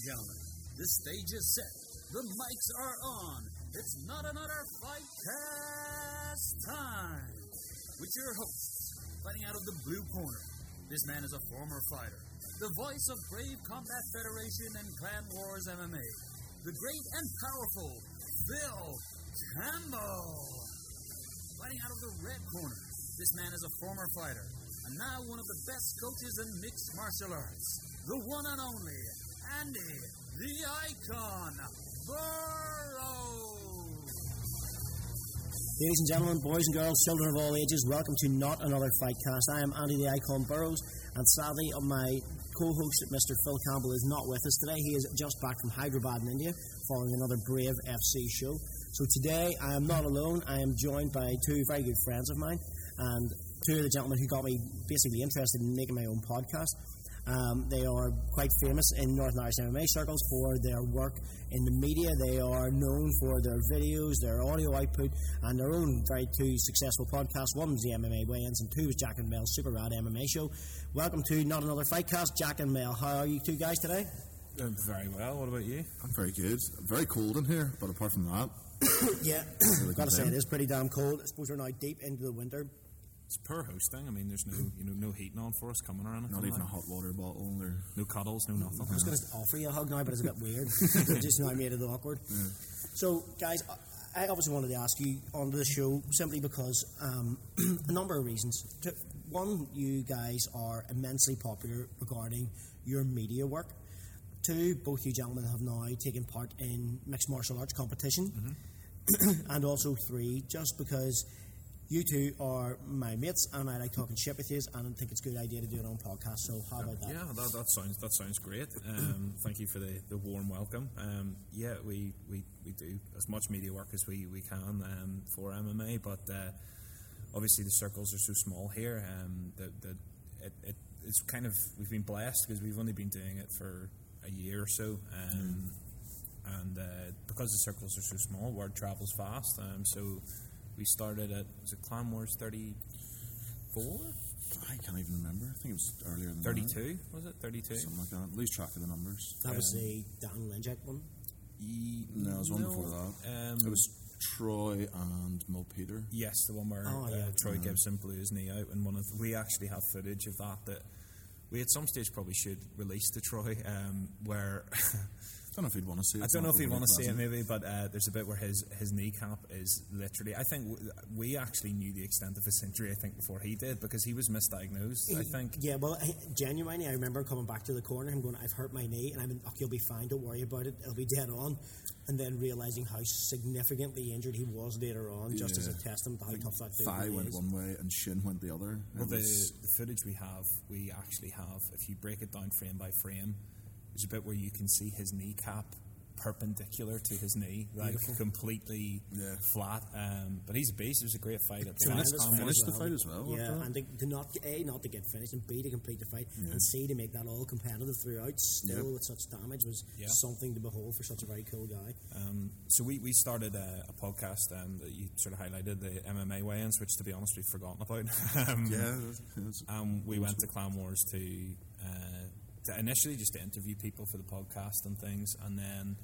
and gentlemen, the stage is set. The mics are on. It's not another fight cast time. With your hosts, fighting out of the blue corner. This man is a former fighter, the voice of Brave Combat Federation and Clan Wars MMA, the great and powerful Phil Campbell. Fighting out of the red corner. This man is a former fighter, and now one of the best coaches in mixed martial arts. The one and only Andy, the icon, Burrows. Ladies and gentlemen, boys and girls, children of all ages, welcome to Not Another Fightcast. I am Andy the Icon Burrows, and sadly, my co-host, Mr. Phil Campbell, is not with us today. He is just back from Hyderabad in India, following another Brave FC show. So today, I am not alone. I am joined by two very good friends of mine, and two of the gentlemen who got me basically interested in making my own podcast. Um, they are quite famous in Northern Irish MMA circles for their work in the media. They are known for their videos, their audio output, and their own very two successful podcasts. One was the MMA Weigh-ins, and two was Jack and Mel's Super Rad MMA show. Welcome to Not Another Fightcast, Jack and Mel. How are you two guys today? Doing very well. What about you? I'm very good. I'm Very cold in here, but apart from that, yeah, Really gotta say it is pretty damn cold. I suppose we're now deep into the winter. It's poor hosting. I mean, there's no you know no heating on for us coming or anything. not even a hot water bottle or no cuddles, no nothing. I was going to offer you a hug now, but it's a bit weird. Just now I made it awkward. So, guys, I I obviously wanted to ask you onto the show simply because um, a number of reasons. One, you guys are immensely popular regarding your media work. Two, both you gentlemen have now taken part in mixed martial arts competition. and also three, just because you two are my mates and I like talking shit with you and I think it's a good idea to do it on podcast. So how about that? Yeah, that, that sounds that sounds great. Um, thank you for the, the warm welcome. Um, yeah, we, we, we do as much media work as we, we can um, for MMA, but uh, obviously the circles are so small here um, that, that it, it, it's kind of we've been blessed because we've only been doing it for a year or so. Um, And uh, because the circles are so small, word travels fast. Um, so we started at was it Clan Wars 34? I can't even remember. I think it was earlier than 32 was it 32. Something like that. Lose track of the numbers. That was the Dan Lenjak one. No, it was one No, before that. um, it was Troy and Mo Peter. yes the one where Oh, uh, yeah. Troy Gibson blew his knee out and one of we actually have footage of that that we at some stage probably should release to Troy um, where I don't know if he'd want to see it. I don't know not if you want to see it maybe but uh, there's a bit where his his kneecap is literally I think w- we actually knew the extent of his injury I think before he did because he was misdiagnosed I think Yeah, well, I, genuinely, I remember coming back to the corner and going, I've hurt my knee, and I'm in, oh, you'll be fine, don't worry about it, it'll be dead on. And then realizing how significantly injured he was later on, just as a Yeah. testament to how tough that Thigh really went is. one way and shin went the other. Well, the, the footage we have, we actually have, if you break it down frame by frame, there's a bit where you can see his kneecap perpendicular to his knee, like completely Yeah. flat. Um, but he's a beast. It was a great fight at the Tremendous last fight finished the fight as well, Yeah, and to, to not a not to get finished, and b to complete the fight, Yeah. and c to make that all competitive throughout, still Yep. with such damage was Yeah. something to behold for such a very cool guy. Um, so we, we started a, a podcast um, that you sort of highlighted, the MMA weigh-ins, which to be honest we've forgotten about. um, yeah, it was- Um, we went to Clan Wars to, uh, to initially just to interview people for the podcast and things, and then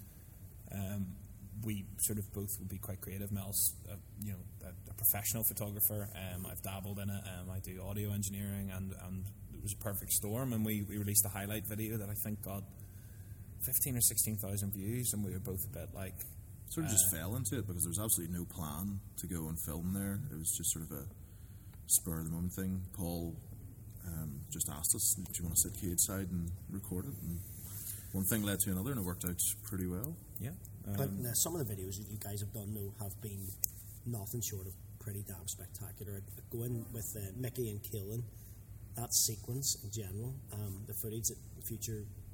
um, we sort of both would be quite creative. Mel's, uh, you know, a, a professional photographer. Um, I've dabbled in it. Um, I do audio engineering, and, and it was a perfect storm. And we, we released a highlight video that I think got fifteen or sixteen thousand views, and we were both a bit like, sort of just Uh, fell into it because there was absolutely no plan to go and film there. It was just sort of a spur of the moment thing. Paul um, just asked us, "Do you want to sit cage side and record it?" And one thing led to another, and it worked out pretty well. yeah. But Um, uh, some of the videos that you guys have done, though, have been nothing short of pretty damn spectacular. Going with uh, Mickey and Keelan, that sequence in general, um, the footage that future uh,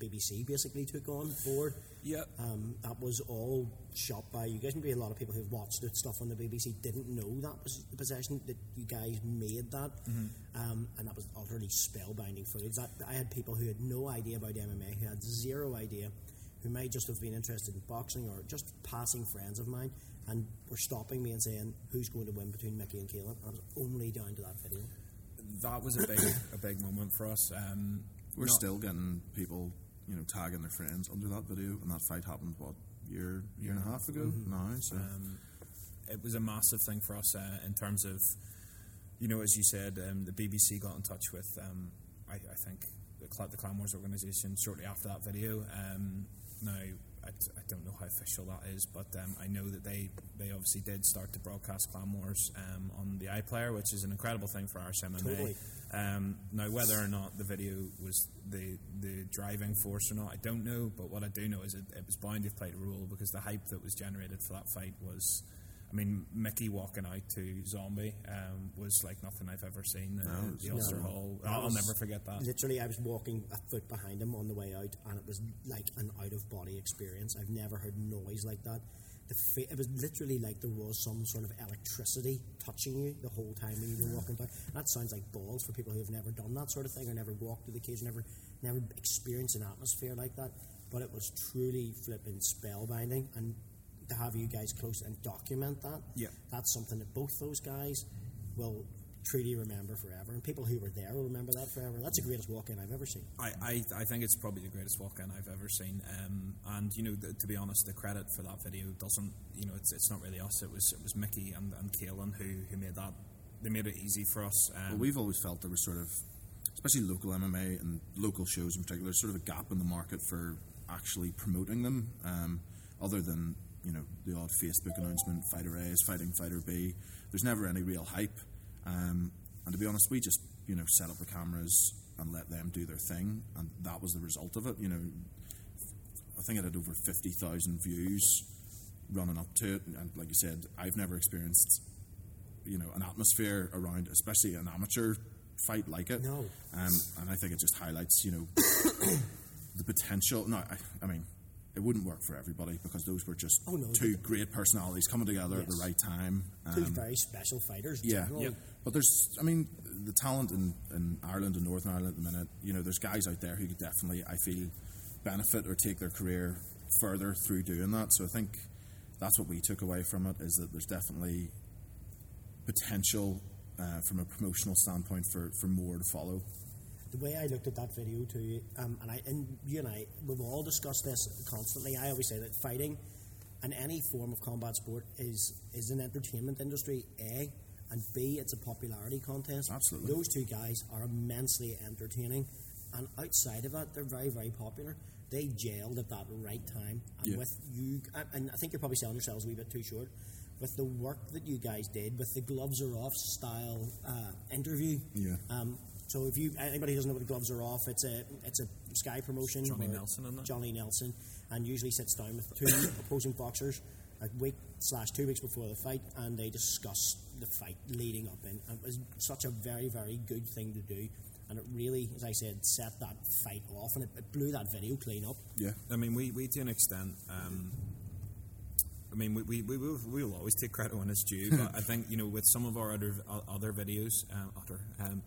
BBC basically took on board, yeah. um, that was all shot by you guys. Maybe a lot of people who've watched the stuff on the BBC didn't know that was the possession that you guys made that, um, and that was utterly spellbinding footage. That I had people who had no idea about MMA, who had zero idea, who might just have been interested in boxing or just passing friends of mine, and were stopping me and saying, "Who's going to win between Mickey and Keelan?" And it was only down to that video. that was a big a big moment for us. Um, We're still getting people you know, tagging their friends under that video, and that fight happened what year year and a half ago now. So Um, it was a massive thing for us uh, in terms of, you know, as you said, um, the BBC got in touch with, um, I, I think, the, Cl- the Clan Wars organisation shortly after that video. Um, now, I, I don't know how official that is, but um, I know that they, they obviously did start to broadcast Clan Wars um, on the iPlayer, which is an incredible thing for Irish MMA. Totally. Um, now, whether or not the video was the the driving force or not, I don't know. But what I do know is it, it was bound to have played a role because the hype that was generated for that fight was, I mean, Mickey walking out to Zombie um, was like nothing I've ever seen. Uh, No, was- the Ulster No. Hall. I'll, I'll never forget that. Literally, I was walking a foot behind him on the way out, and it was like an out of body experience. I've never heard noise like that. The fa- it was literally like there was some sort of electricity touching you the whole time when you were walking back. That sounds like balls for people who have never done that sort of thing or never walked to the cage, never never experienced an atmosphere like that. But it was truly flipping spellbinding, and to have you guys close and document that, Yeah. that's something that both those guys will truly remember forever, and people who were there will remember that forever. That's the greatest walk-in I've ever seen. I, I, I think it's probably the greatest walk-in I've ever seen. Um, and you know, th- to be honest, the credit for that video doesn't, you know, it's, it's not really us. It was it was Mickey and, and Kaelin who, who made that. They made it easy for us. Um, But we've always felt there was sort of, especially local MMA and local shows in particular, sort of a gap in the market for actually promoting them. Um, other than you know the odd Facebook announcement, Fighter A is fighting Fighter B. There's never any real hype. Um, and to be honest, we just you know set up the cameras and let them do their thing, and that was the result of it. You know, I think it had over fifty thousand views running up to it, and like you said, I've never experienced you know an atmosphere around, especially an amateur fight like it. No. um, and I think it just highlights you know the potential. No, I, I mean. It wouldn't work for everybody because those were just Oh, no, two great personalities coming together at the right time. Two Um, very special fighters. yeah, generally. but there's, I mean, the talent in, in Ireland and Northern Ireland at the minute. You know, there's guys out there who could definitely, I feel, benefit or take their career further through doing that. So I think that's what we took away from it is that there's definitely potential uh, from a promotional standpoint for, for more to follow. The way I looked at that video too, um, and I and you and I, we've all discussed this constantly. I always say that fighting and any form of combat sport is is an entertainment industry. A and B, it's a popularity contest. Absolutely. those two guys are immensely entertaining, and outside of that, they're very very popular. They jailed at that right time, and Yeah. with you, and I think you're probably selling yourselves a wee bit too short. With the work that you guys did, with the gloves are off style uh, interview, Yeah. um, so if you anybody who doesn't know what the gloves are off, it's a it's a Sky promotion. Johnny Nelson, isn't it? Johnny Nelson, and usually sits down with two opposing boxers a week slash two weeks before the fight, and they discuss the fight leading up in. And it was such a very very good thing to do, and it really, as I said, set that fight off, and it, it blew that video clean up. Yeah. I mean, we, we to an extent. Um, I mean, we, we, we, will, we will always take credit when it's due, but I think, you know, with some of our other other videos, um, other, um,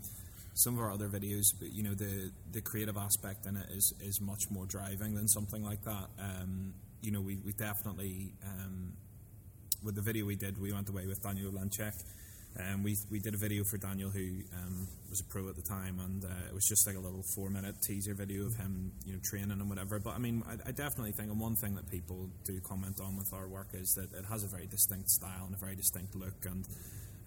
some of our other videos, but, you know, the, the creative aspect in it is, is much more driving than something like that. Um, you know, we, we definitely, um, with the video we did, we went away with Daniel Lanchek. Um, we, we did a video for Daniel, who um, was a pro at the time, and uh, it was just like a little four minute teaser video of him, you know, training and whatever. But I mean, I, I definitely think, and one thing that people do comment on with our work is that it has a very distinct style and a very distinct look, and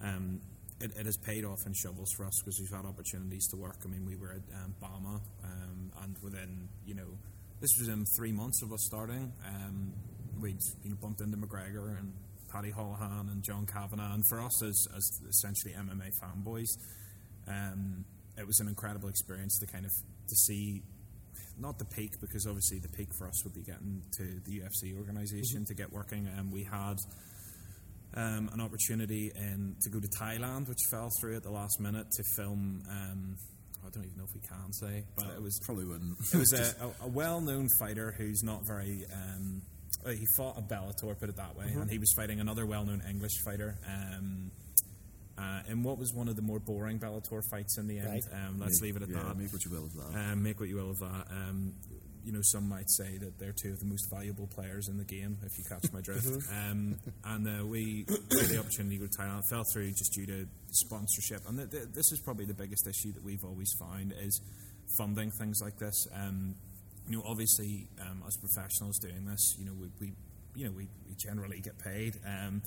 um, it, it has paid off in shovels for us because we've had opportunities to work. I mean, we were at um, BAMMA, um, and within, you know, this was in three months of us starting. Um, we'd you know, bumped into McGregor and Paddy Holohan and John Kavanagh, and for us as, as essentially MMA fanboys, um, it was an incredible experience to kind of to see not the peak because obviously the peak for us would be getting to the UFC organization to get working, and we had um, an opportunity in, to go to Thailand, which fell through at the last minute to film. Um, I don't even know if we can say, but it was Probably wouldn't. it was a, a, a well-known fighter who's not very. Um, uh, he fought a Bellator, put it that way, and he was fighting another well-known English fighter. Um, uh, in what was one of the more boring Bellator fights in the end. Right. Um, let's leave it at yeah, that. Make what you will of that. Um, make what you will of that. Um, you know, some might say that they're two of the most valuable players in the game, if you catch my drift. um, and uh, we had the opportunity to go to Thailand. It fell through just due to sponsorship. And th- th- this is probably the biggest issue that we've always found is funding things like this. Um, you know, obviously, um, as professionals doing this, you know, we, we you know, we, we generally get paid. Um,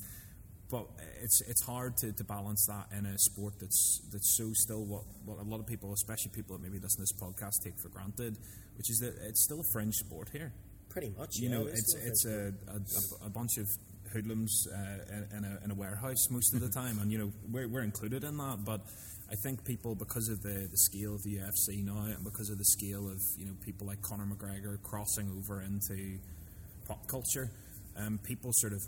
but it's it's hard to, to balance that in a sport that's that's so still what, what a lot of people, especially people that maybe listen to this podcast, take for granted, which is that it's still a fringe sport here. Pretty much, You yeah, know, it it's it's a, a, a, bunch of hoodlums uh, in, in, a, in a warehouse most of the time, and you know we're, we're included in that. But I think people, because of the, the scale of the UFC now, and because of the scale of you know people like Conor McGregor crossing over into pop culture, um, people sort of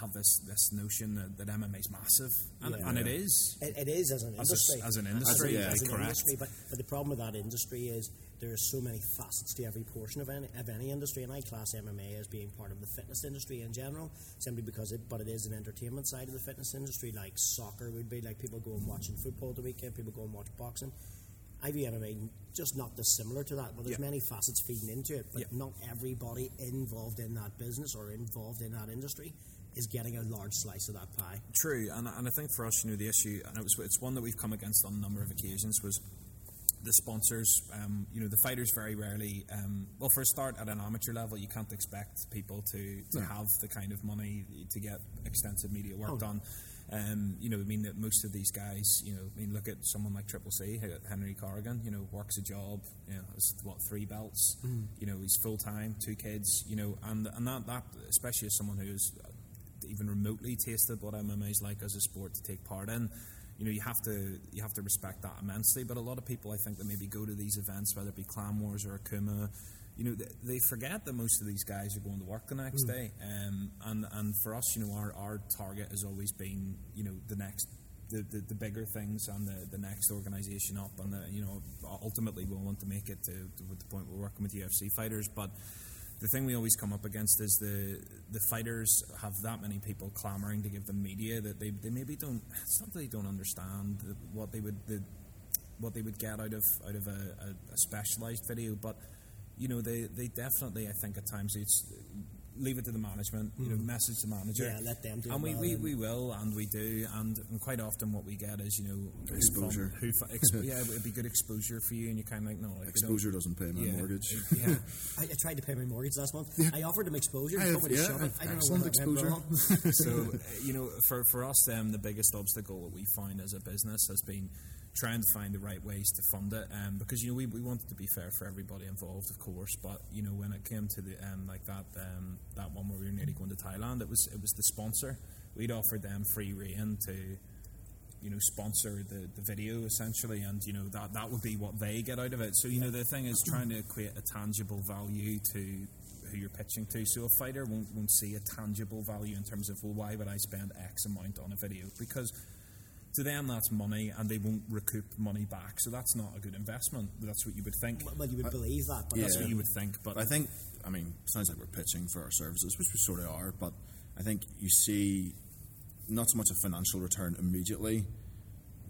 have this this notion that, that MMA is massive, and, Yeah. and it is. It, it is as an As a s- industry. as an industry, yeah, as an correct. industry, but, but the problem with that industry is there are so many facets to every portion of any, of any industry, and I class MMA as being part of the fitness industry in general, simply because it, but it is an entertainment side of the fitness industry, like soccer would be, like people go and watching football the weekend, people go and watch boxing. I view MMA just not dissimilar to that, but there's Yeah. many facets feeding into it, but Yeah. not everybody involved in that business or involved in that industry is getting a large slice of that pie. True, and, and I think for us, you know, the issue, and it was, it's one that we've come against on a number of occasions, was the sponsors. Um, you know, the fighters very rarely. Um, well, for a start, at an amateur level, you can't expect people to, to have the kind of money to get extensive media work Oh. done. Um, you know, I mean that most of these guys, you know, I mean, look at someone like Triple C, Henry Corrigan. You know, works a job. You know, has what three belts. You know, he's full time, two kids. You know, and and that that especially as someone who's even remotely tasted what MMA is like as a sport to take part in, you know, you have to you have to respect that immensely. But a lot of people, I think, that maybe go to these events, whether it be Clan Wars or Akuma, you know, they, they forget that most of these guys are going to work the next day. Um, and and for us, you know, our, our target has always been, you know, the next. The, the, the bigger things and the, the next organisation up and the, you know ultimately we'll want to make it to, to the point we're working with UFC fighters but the thing we always come up against is the the fighters have that many people clamoring to give them media that they, they maybe don't it's not that they don't understand what they would the, what they would get out of out of a, a, a specialized video but you know they, they definitely I think at times it's leave it to the management you know message the manager Yeah, let them do and it we, well we, and- we will and we do and, and quite often what we get is you know who fun- Exposure. who, fu- exp- yeah it'd be good exposure for you and you're kind of like no like, Exposure doesn't pay my yeah, mortgage. yeah I, I tried to pay my mortgage last month. I offered him exposure. I He have- told me yeah, shove I have I don't know excellent where that went exposure. so uh, you know for, for us um, the biggest obstacle that we find as a business has been trying to find the right ways to fund it um, because you know we, we wanted to be fair for everybody involved of course but you know when it came to the um, like that um, that one where we were nearly going to Thailand it was it was the sponsor. We'd offered them free reign to you know sponsor the, the video essentially and you know that that would be what they get out of it. So you know the thing is trying to equate a tangible value to who you're pitching to. So a fighter won't, won't see a tangible value in terms of well why would I spend X amount on a video? Because to them that's money and they won't recoup money back so that's not a good investment that's what you would think Well, you would believe that, but Yeah. that's what you would think but I think, I mean, sounds like we're pitching for our services, which we sort of are, but I think you see not so much a financial return immediately,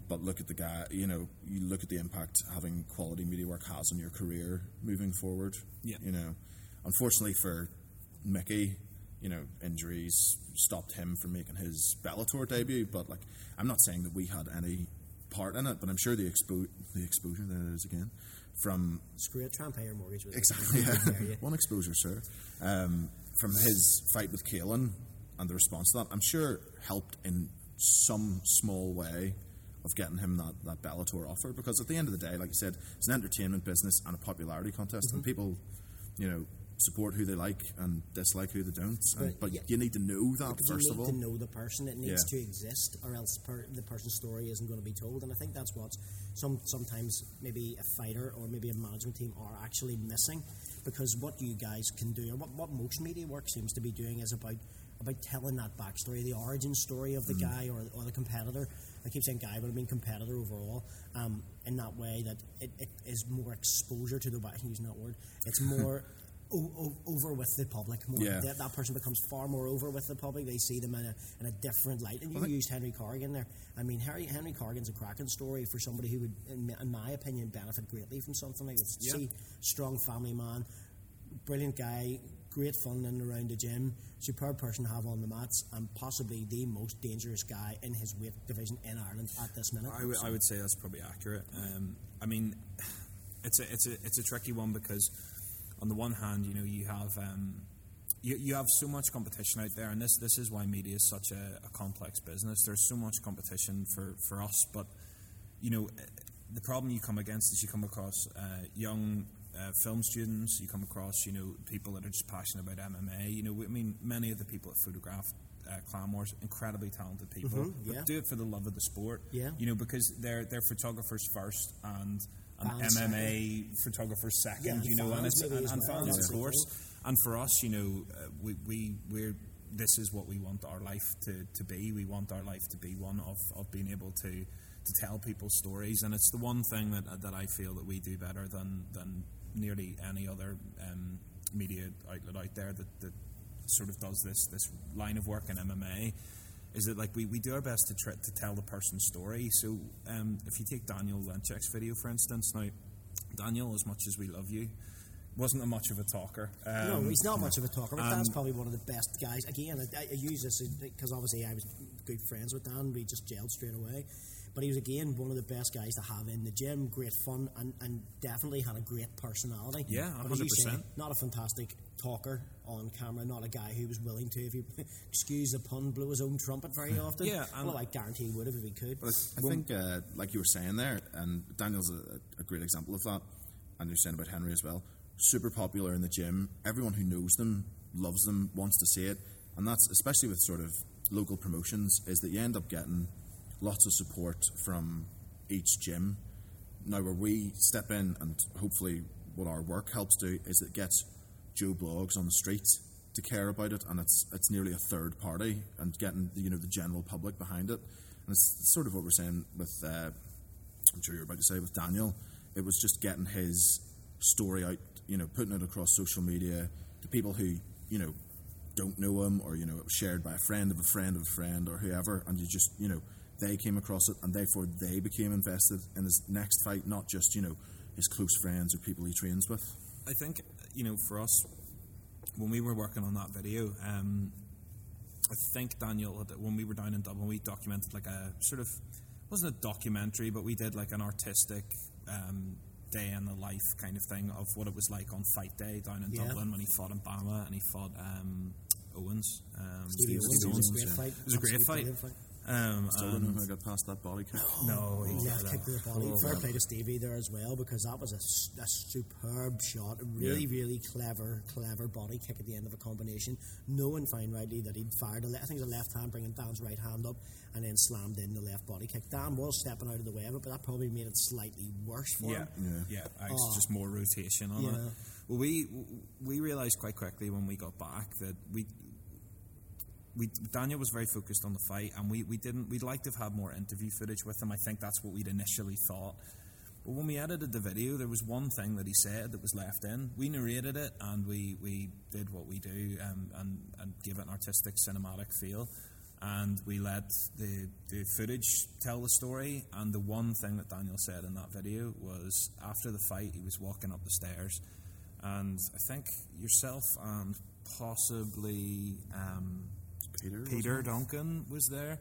but look at the guy, you know, you look at the impact having quality media work has on your career moving forward. Yeah. You know, unfortunately for Mickey, you know, injuries stopped him from making his Bellator debut, but like, I'm not saying that we had any part in it, but I'm sure the expo- the exposure there is again from screw it. Try and pay your mortgage. Exactly. Yeah. One exposure, sir. Um, from his fight with Kalen and the response to that, I'm sure helped in some small way of getting him that, that Bellator offer. Because at the end of the day, like you said, it's an entertainment business and a popularity contest, and people, you know, support who they like and dislike who they don't. And, But, but yeah. you need to know that Because first you need to know the person. It needs Yeah. to exist, or else per, the person's story isn't going to be told. And I think that's what some sometimes maybe a fighter or maybe a management team are actually missing. Because what you guys can do, or what, what most media work seems to be doing, is about about telling that backstory, the origin story of the Mm. guy or, or the competitor. I keep saying guy, but I mean competitor overall. Um, in that way, that it, it is more exposure to the. Use that word. It's more. O- o- over with the public more. Yeah. That, that person becomes far more over with the public. They see them in a, in a different light. And you used Henry Corrigan there. I mean, Harry, Henry Corrigan's a cracking story for somebody who would, in, my- in my opinion, benefit greatly from something like this. Yeah. See, strong family man, brilliant guy, great fun in and around the gym, superb person to have on the mats, and possibly the most dangerous guy in his weight division in Ireland at this minute. I would- I would say that's probably accurate. Um, I mean, it's a it's a it's a tricky one because on the one hand, you know, you have um, you, you have so much competition out there, and this this is why media is such a, a complex business. There's so much competition for, for us, but you know, the problem you come against is you come across uh, young uh, film students, you come across you know people that are just passionate about MMA. You know, I mean, many of the people that photograph uh, Wars, incredibly talented people, Mhm, but yeah. do it for the love of the sport. Yeah. you know, because they're they're photographers first and. MMA photographers second, Yeah, you know, and, it's, and, and well, fans, that's of course. And for us, you know, uh, we, we we're this is what we want our life to, to be. We want our life to be one of, of being able to to tell people stories, and it's the one thing that that I feel that we do better than than nearly any other um, media outlet out there that, that sort of does this this line of work in MMA. Is that like we, we do our best to try to tell the person's story. So um, if you take Daniel Lenchek's video, for instance, now Daniel, as much as we love you, wasn't a much of a talker. no, Um, he's not much of a talker, but and- Dan's probably one of the best guys. Again, I, I use this because obviously I was good friends with Dan. We just gelled straight away. But he was again one of the best guys to have in the gym. Great fun and, and definitely had a great personality. Yeah, But as you say, 100%. Not a fantastic talker on camera. Not a guy who was willing to, if you excuse the pun, blow his own trumpet very often. Yeah, and- well, I guarantee he would have if he could. But I think, uh, like you were saying there, and Daniel's a, a great example of that, and you're saying about Henry as well. Super popular in the gym. Everyone who knows them loves them, wants to see it, and that's especially with sort of local promotions. Is that you end up getting lots of support from each gym. Now, where we step in, and hopefully what our work helps do, is it gets Joe Bloggs on the streets to care about it, and it's it's nearly a third party, and getting the, you know the general public behind it, and it's sort of what we're saying with. Uh, I'm sure you're about to say with Daniel. It was just getting his story out, you know, putting it across social media to people who you know don't know him, or you know, it was shared by a friend of a friend of a friend, or whoever, and you just you know they came across it, and therefore they became invested in his next fight, not just you know his close friends or people he trains with. I think you know for us when we were working on that video, um, I think Daniel when we were down in Dublin, we documented like a sort of wasn't a documentary, but we did like an artistic um, day in the life kind of thing of what it was like on fight day down in Yeah. Dublin when he fought in BAMMA and he fought um, Owens. Um, Stevie Owens, Owens. it was a great yeah. fight. It was a great fight. Brilliant Um, Still don't know how I got past that body kick. no, he Yeah, had a- kick to the body. Fair man. play to Stevie there as well because that was a, s- a superb shot. A really, Yeah. really clever, clever body kick at the end of a combination. Knowing fine rightly that he'd fired, a le- I think the left hand, bringing Dan's right hand up and then slammed in the left body kick. Dan was stepping out of the way of it, but that probably made it slightly worse for Yeah, him. Yeah. yeah. I- It's Oh. just more rotation on Yeah. it. Well, we we realised quite quickly when we got back that we. We, Daniel was very focused on the fight, and we, we didn't. We'd like to have had more interview footage with him. I think that's what we'd initially thought. But when we edited the video, there was one thing that he said that was left in. We narrated it, and we, we did what we do, um, and and give it an artistic, cinematic feel. And we let the the footage tell the story. And the one thing that Daniel said in that video was after the fight, he was walking up the stairs, and I think yourself and possibly. Um, Peter. Peter? Duncan was there,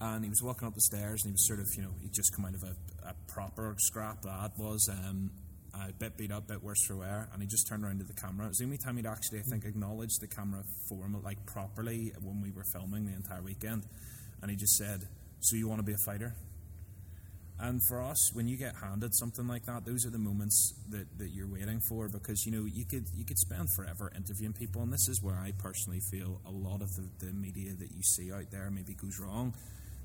and he was walking up the stairs, and he was sort of, you know, he'd just come out of a, a proper scrap that was, um, a bit beat up, bit worse for wear, and he just turned around to the camera. It was the only time he'd actually, I think, acknowledged the camera for him, like properly when we were filming the entire weekend, and he just said, "So you want to be a fighter?" And for us, when you get handed something like that, those are the moments that, that you're waiting for because you know you could you could spend forever interviewing people, and this is where I personally feel a lot of the, the media that you see out there maybe goes wrong.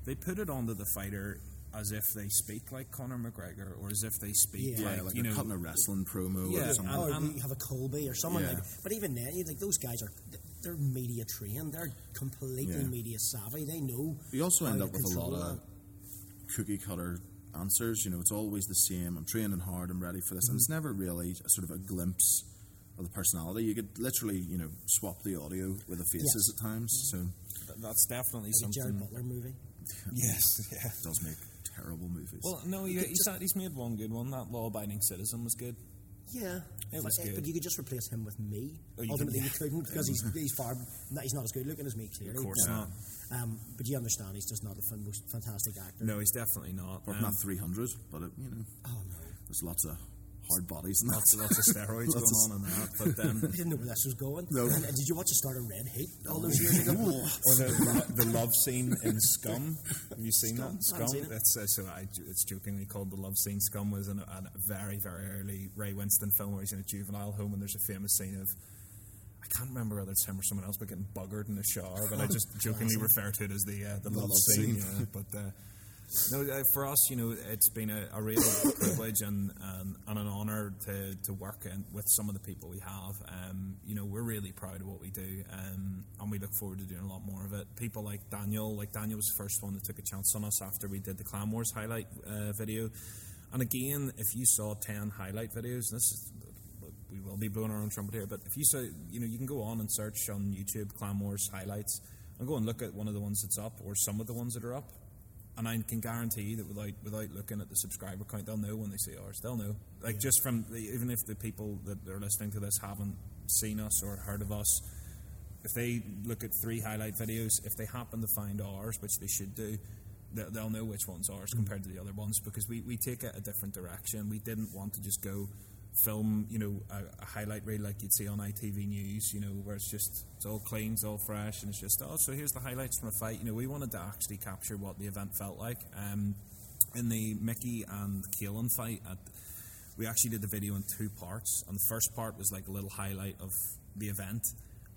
They put it onto the fighter as if they speak like Conor McGregor or as if they speak Yeah, Yeah, like, like you know cutting a wrestling promo Yeah, or something. and- or and- you have a Colby or someone Yeah. like. But even then, you think those guys are they're media trained. They're completely Yeah. media savvy. They know. You also end up with a lot of cookie cutter answers. You know, it's always the same. I'm training hard. I'm ready for this, and it's never really a sort of a glimpse of the personality. You could literally, you know, swap the audio with the faces Yes. at times. So that's definitely Like a Jared something. Butler movie. Yes, yeah. it does make terrible movies. Well, no, he, he's, he's made one good one. That law-abiding citizen was good. Yeah, It but, was uh, good. but you could just replace him with me. Oh, you Ultimately, could- you couldn't because he's he's far. He's not as good looking as me, clearly. Of course but, not. Um, but you understand, he's just not the fan- most fantastic actor. No, he's definitely not. Or Um, not 300, but it, you know, Oh no. there's lots of hard bodies and lots, that. lots of steroids Lots going on in that. But um, I didn't know where this was going. No. And, and did you watch the start of Red Heat all those years ago? or the, the love scene in Scum. Have you seen Scum? that? Scum. haven't seen it. That's uh, so. I, it's jokingly called the love scene. Scum was in a, a very very early Ray Winstone film where he's in a juvenile home and there's a famous scene of. I can't remember whether it's him or someone else, but getting buggered in the shower. But I just jokingly refer to it as the uh, the love, love scene. scene. Yeah. But uh, no, uh, for us, you know, it's been a, a real privilege and, and, and an honour to, to work in, with some of the people we have. Um, you know, we're really proud of what we do, um, and we look forward to doing a lot more of it. People like Daniel, like Daniel was the first one that took a chance on us after we did the Clan Wars highlight uh, video. And again, if you saw ten highlight videos, this is we will be blowing our own trumpet here, but if you saw, you know, you can go on and search on YouTube Clan Wars highlights and go and look at one of the ones that's up or some of the ones that are up. And I can guarantee that without without looking at the subscriber count, they'll know when they see ours. They'll know, like just from the, even if the people that are listening to this haven't seen us or heard of us, if they look at three highlight videos, if they happen to find ours, which they should do, they- they'll know which one's ours mm. compared to the other ones because we, we take it a different direction. We didn't want to just go film, you know, a, a highlight reel like you'd see on ITV News, you know, where it's just it's all clean, it's all fresh, and it's just oh, so here's the highlights from a fight. You know, we wanted to actually capture what the event felt like. Um, in the Mickey and Keelan fight, at, we actually did the video in two parts, and the first part was like a little highlight of the event,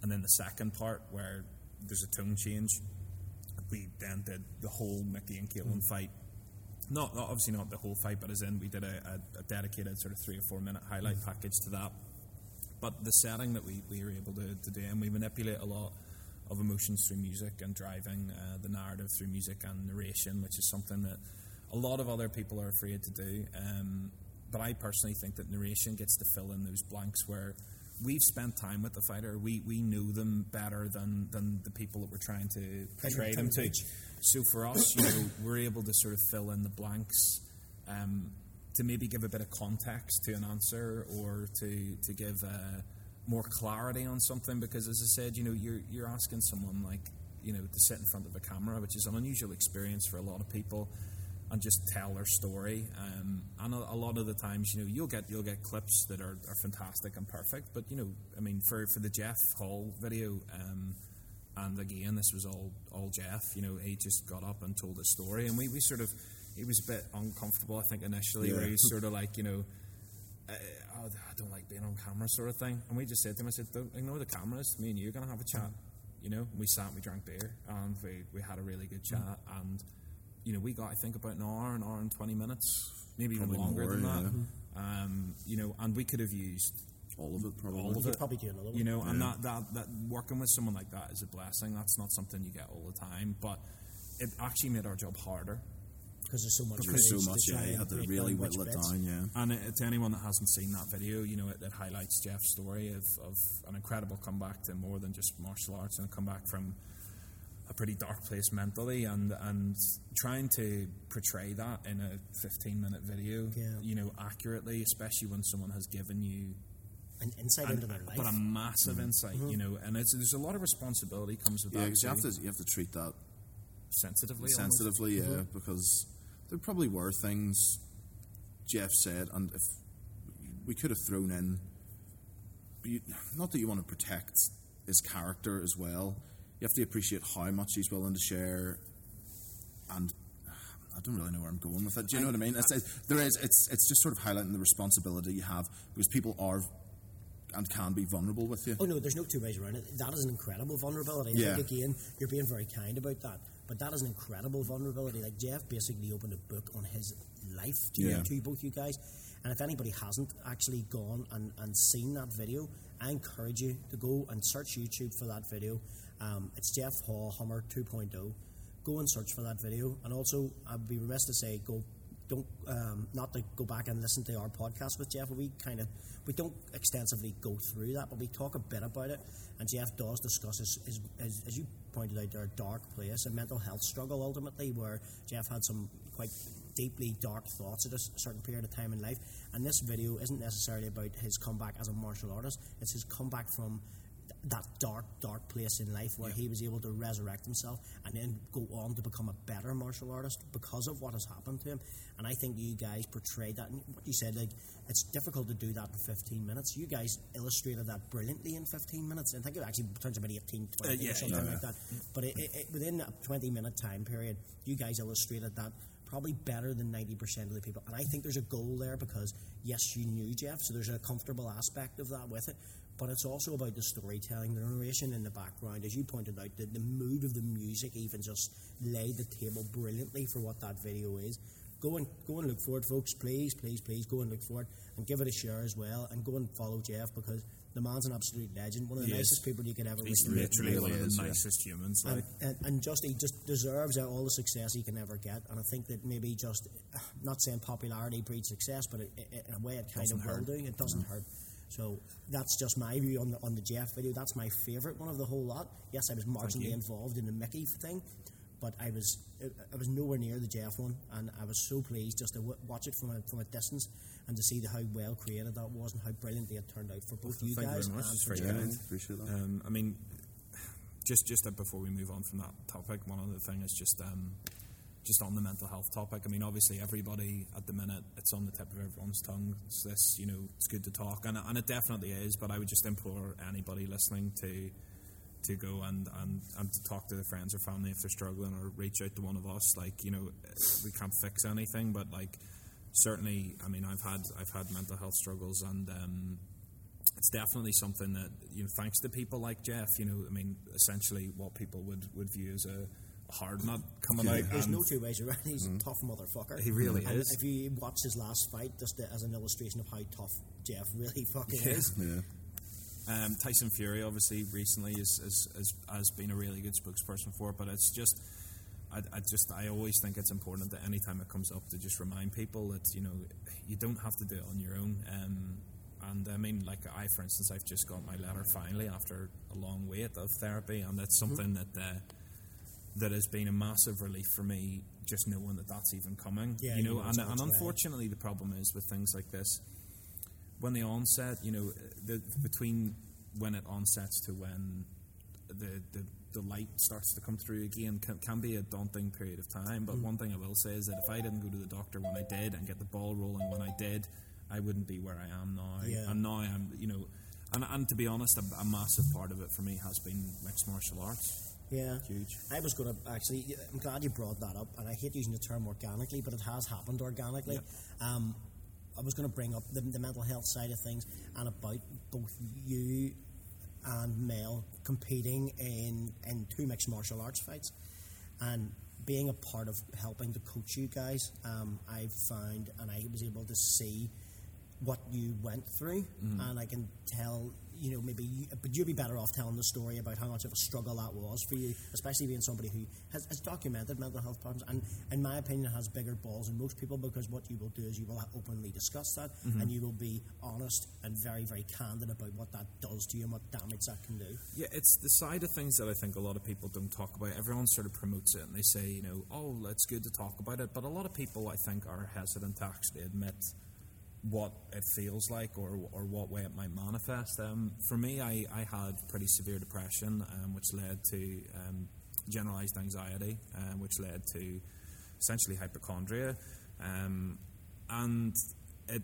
and then the second part where there's a tone change. We then did the whole Mickey and Keelan fight not, not obviously not the whole fight, but as in we did a, a, a dedicated sort of three or four minute highlight package to that. But the setting that we, we were able to, to do, and we manipulate a lot of emotions through music and driving uh, the narrative through music and narration, which is something that a lot of other people are afraid to do. Um, but I personally think that narration gets to fill in those blanks where we've spent time with the fighter. We we know them better than than the people that we're trying to portray them to. So for us, you know, we're able to sort of fill in the blanks. Um, to maybe give a bit of context to an answer or to, to give uh, more clarity on something because as I said, you know, you're, you're asking someone like, you know, to sit in front of a camera, which is an unusual experience for a lot of people and just tell their story. Um, and a, a lot of the times, you know, you'll get you'll get clips that are, are fantastic and perfect. But you know, I mean, for, for the Jeff Hall video, um, and again, this was all all Jeff. You know, he just got up and told a story, and we, we sort of he was a bit uncomfortable, I think, initially, where Yeah. he was sort of like, you know. Uh, oh, I don't like being on camera, sort of thing. And we just said to him, I said, don't ignore the cameras. Me and you are going to have a chat. You know, we sat, we drank beer, and we, we had a really good chat. And you know, we got I think about an hour, an hour and twenty minutes, maybe even longer more, than that. yeah. Um, you know, and we could have used All of it, probably. all of You'd it. probably do another one. You know, and Yeah. that, that that working with someone like that is a blessing. That's not something you get all the time, but it actually made our job harder. because there's so much. Because so much, yeah, you and had to really down which whittle it down, yeah. And it, to anyone that hasn't seen that video, you know, it, it highlights Jeff's story of, of an incredible comeback to more than just martial arts and a comeback from a pretty dark place mentally and, and trying to portray that in a 15 minute video, Yeah. you know, accurately, especially when someone has given you An insight an- into their life. but a massive mm-hmm. insight, you know, and it's, there's a lot of responsibility comes with Yeah, that. because you have to you have to treat that sensitively, almost. sensitively, yeah, mm-hmm. because there probably were things Jeff said, and if we could have thrown in, you, not that you want to protect his character as well, you have to appreciate how much he's willing to share, and I don't really know where I'm going with it. Do you know what I mean? It's, it's, there is, it's, it's just sort of highlighting the responsibility you have because people are and can be vulnerable with you. Oh no, there's no two ways around it. That is an incredible vulnerability. I Yeah. think again, you're being very kind about that. But that is an incredible vulnerability. Like Jeff basically opened a book on his life to, Yeah. to both you guys. And if anybody hasn't actually gone and, and seen that video, I encourage you to go and search YouTube for that video. Um, it's Jeff Hall Hummer 2.0. Go and search for that video. And also, I'd be remiss to say, go don't um, not to go back and listen to our podcast with Jeff. We kind of we don't extensively go through that, but we talk a bit about it. And Jeff does discuss his, his, his as you pointed out, their dark place, a mental health struggle ultimately, where Jeff had some quite deeply dark thoughts at a certain period of time in life. And this video isn't necessarily about his comeback as a martial artist; it's his comeback from that dark, dark place in life where he was able to resurrect himself and then go on to become a better martial artist because of what has happened to him. And I think you guys portrayed that. And what you said, like, it's difficult to do that in 15 minutes. You guys illustrated that brilliantly in 15 minutes. I think it actually turns about 18, 20 Uh, yeah, or something yeah. like that. But it, it, it, within a 20 minute time period, you guys illustrated that probably better than 90% of the people. And I think there's a goal there because, yes, you knew Jeff, so there's a comfortable aspect of that with it. But it's also about the storytelling, the narration in the background. As you pointed out, the, the mood of the music even just laid the table brilliantly for what that video is. Go and go and look for it, folks. Please, please, please go and look for it and give it a share as well. And go and follow Jeff because the man's an absolute legend, one of the He is. nicest people you could ever meet. He's literally one of is, the yeah. nicest humans. And, Like, and, and just he just deserves all the success he can ever get. And I think that maybe just not saying popularity breeds success, but it, it, in a way it kind Doesn't of will hurt. do. It doesn't mm-hmm. hurt. So that's just my view on the on the Jeff video. That's my favourite one of the whole lot. Yes, I was marginally involved in the Mickey thing, but I was I was nowhere near the Jeff one, and I was so pleased just to w- watch it from a, from a distance and to see the, how well created that was and how brilliantly it turned out for both you Thank you very much. and for very Jeff. appreciate that. Um, I mean, just just uh, before we move on from that topic, one other thing is just um, just on the mental health topic. I mean, obviously, everybody at the minute it's on the tip of everyone's tongue. It's this, you know, it's good to talk, and and it definitely is. But I would just implore anybody listening to to go and, and, and to talk to their friends or family if they're struggling or reach out to one of us like you know we can't fix anything but like certainly I mean I've had I've had mental health struggles and um, it's definitely something that you know thanks to people like Jeff you know I mean essentially what people would, would view as a hard nut coming out There's no two ways around. He's a tough motherfucker. He really and is. If you watch his last fight, just as an illustration of how tough Jeff really fucking Yeah. is. yeah. Um, Tyson Fury, obviously, recently is, is, is, has been a really good spokesperson for it, but it's just, I, I just, I always think it's important that anytime it comes up to just remind people that you know you don't have to do it on your own. Um, and I mean, like I, for instance, I've just got my letter finally after a long wait of therapy, and that's something that uh, that has been a massive relief for me, just knowing that that's even coming. Yeah, you know, you know and, and unfortunately, the problem is with things like this when the onset, you know, the, between when it onsets to when the, the the light starts to come through again can, can be a daunting period of time. Mm. But one thing I will say is that if I didn't go to the doctor when I did and get the ball rolling when I did, I wouldn't be where I am now. Yeah. And now I'm, you know, and, and to be honest, a, a massive part of it for me has been mixed martial arts. Yeah. Huge. I was going to actually, I'm glad you brought that up, and I hate using the term organically, but it has happened organically. Um, I was going to bring up the, the mental health side of things and about both you and Mel competing in, in two mixed martial arts fights and being a part of helping to coach you guys. Um, I found and I was able to see what you went through, and I can tell, you know, maybe, you, but you'd be better off telling the story about how much of a struggle that was for you, especially being somebody who has, has documented mental health problems, and in my opinion, has bigger balls than most people because what you will do is you will openly discuss that, mm-hmm. and you will be honest and very, very candid about what that does to you and what damage that can do. Yeah, it's the side of things that I think a lot of people don't talk about. Everyone sort of promotes it and they say, you know, oh, it's good to talk about it. But a lot of people, I think, are hesitant to actually admit what it feels like or, or what way it might manifest. Um, for me, I, I had pretty severe depression, um, which led to um, generalized anxiety, um, which led to essentially hypochondria. Um, and it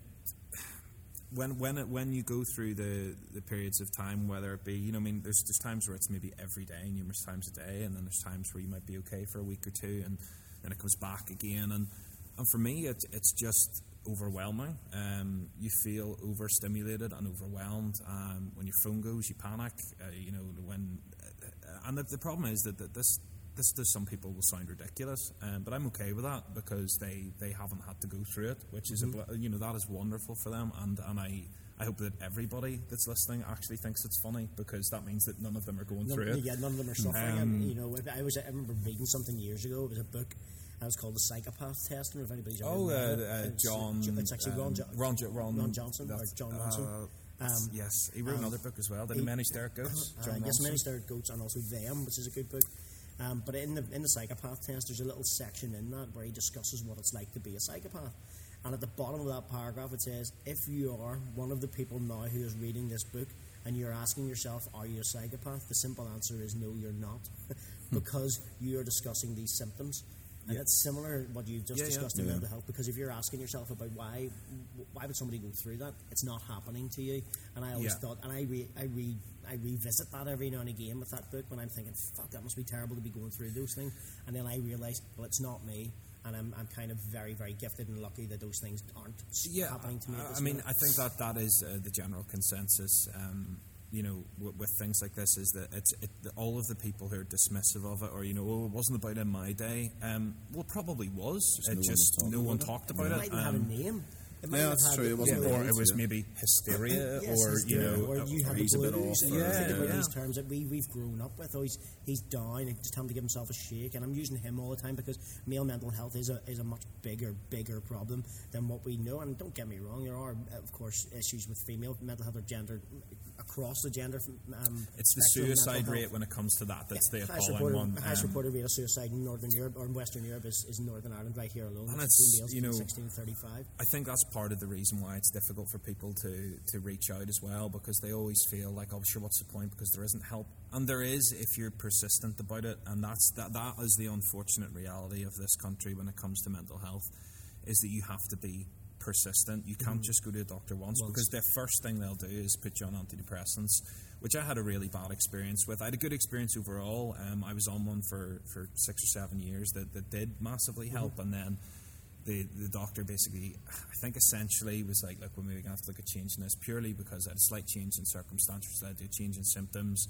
when when it, when you go through the, the periods of time, whether it be you know, I mean, there's there's times where it's maybe every day, numerous times a day, and then there's times where you might be okay for a week or two, and then it comes back again, and and for me, it's it's just overwhelming. Um, you feel overstimulated and overwhelmed. Um, when your phone goes, you panic. Uh, you know when, uh, and the, the problem is that, that this. This to some people will sound ridiculous, um, but I'm okay with that because they, they haven't had to go through it, which is a you know that is wonderful for them, and, and I I hope that everybody that's listening actually thinks it's funny because that means that none of them are going None, through it. yeah, none of them are suffering. Um, and, you know, I was I remember reading something years ago. It was a book. And it was called the Psychopath Test. I don't know if anybody's ever Oh, read uh, uh, It's, John. It's actually Ron, um, jo- Ron, Jo- Ron, Ron Johnson or John Ronson. uh, Um, yes, he wrote um, another book as well. Did he? he- Many Stared Goats. Uh, yes, many starred goats and also them, which is a good book. Um, but in the in the psychopath test, there's a little section in that where he discusses what it's like to be a psychopath. And at the bottom of that paragraph, it says, "If you are one of the people now who is reading this book and you're asking yourself, are you a psychopath? The simple answer is no, you're not, because you are discussing these symptoms. And it's similar to what you've just Yeah, yeah. discussed in Yeah. mental health because if you're asking yourself about why why would somebody go through that, it's not happening to you. And I always Yeah. thought, and I re, I re, I revisit that every now and again with that book when I'm thinking, fuck, that must be terrible to be going through those things. And then I realise, well, it's not me, and I'm, I'm kind of very, very gifted and lucky that those things aren't yeah, happening to me. At I- I mean. I think that that is uh, the general consensus. Um, you know, with, with things like this, is that it's it, the, all of the people who are dismissive of it, or you know, oh, it wasn't about in my day. Um, well, it probably was. Just it no one was just talking no one about it. talked about it it. might even have um, a name. It might Yeah, have that's had- true, it wasn't or it was maybe hysteria, Yes, or he's you know, or you have he's a bit off, and you or- think about yeah. these terms that we we've grown up with. Oh, he's he's down, and just tell him to give himself a shake. And I'm using him all the time because male mental health is a is a much bigger bigger problem than what we know. And don't get me wrong, there are of course issues with female mental health or gender across the gender. Um, it's the spectrum of mental suicide rate when it comes to that that's the highest appalling reported, one. highest Um, reported rate of suicide in Northern Europe or in Western Europe is, is Northern Ireland right here alone. And It's you know, 16 and 35. I think that's part of the reason why it's difficult for people to, to reach out as well because they always feel like, oh, sure, what's the point? Because there isn't help, and there is if you're persistent about it, and that's that. That is the unfortunate reality of this country when it comes to mental health, is that you have to be persistent. You can't just go to a doctor once, Once. because the first thing they'll do is put you on antidepressants, which I had a really bad experience with. I had a good experience overall. Um, I was on one for, for six or seven years that, that did massively help, and then the the doctor basically, I think essentially was like, look, we're going to have to look at changing this purely because I had a slight change in circumstances, led to a change in symptoms,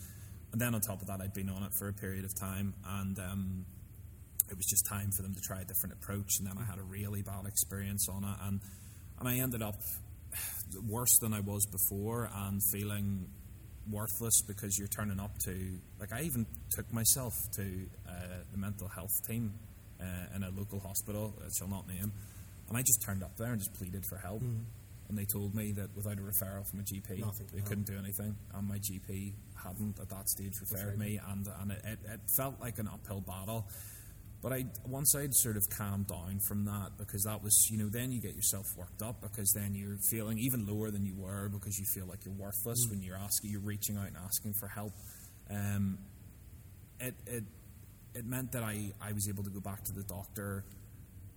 and then on top of that, I'd been on it for a period of time, and um, it was just time for them to try a different approach, and then I had a really bad experience on it, and and I ended up worse than I was before, and feeling worthless because you're turning up to like I even took myself to uh, the mental health team uh, in a local hospital, I shall not name, and I just turned up there and just pleaded for help. And they told me that without a referral from a GP, Nothing they couldn't do anything. And my GP hadn't at that stage referred me, and and it, it, it felt like an uphill battle. But I once I'd sort of calmed down from that because that was you know then you get yourself worked up because then you're feeling even lower than you were because you feel like you're worthless when you're asking you're reaching out and asking for help. Um, it it it meant that I, I was able to go back to the doctor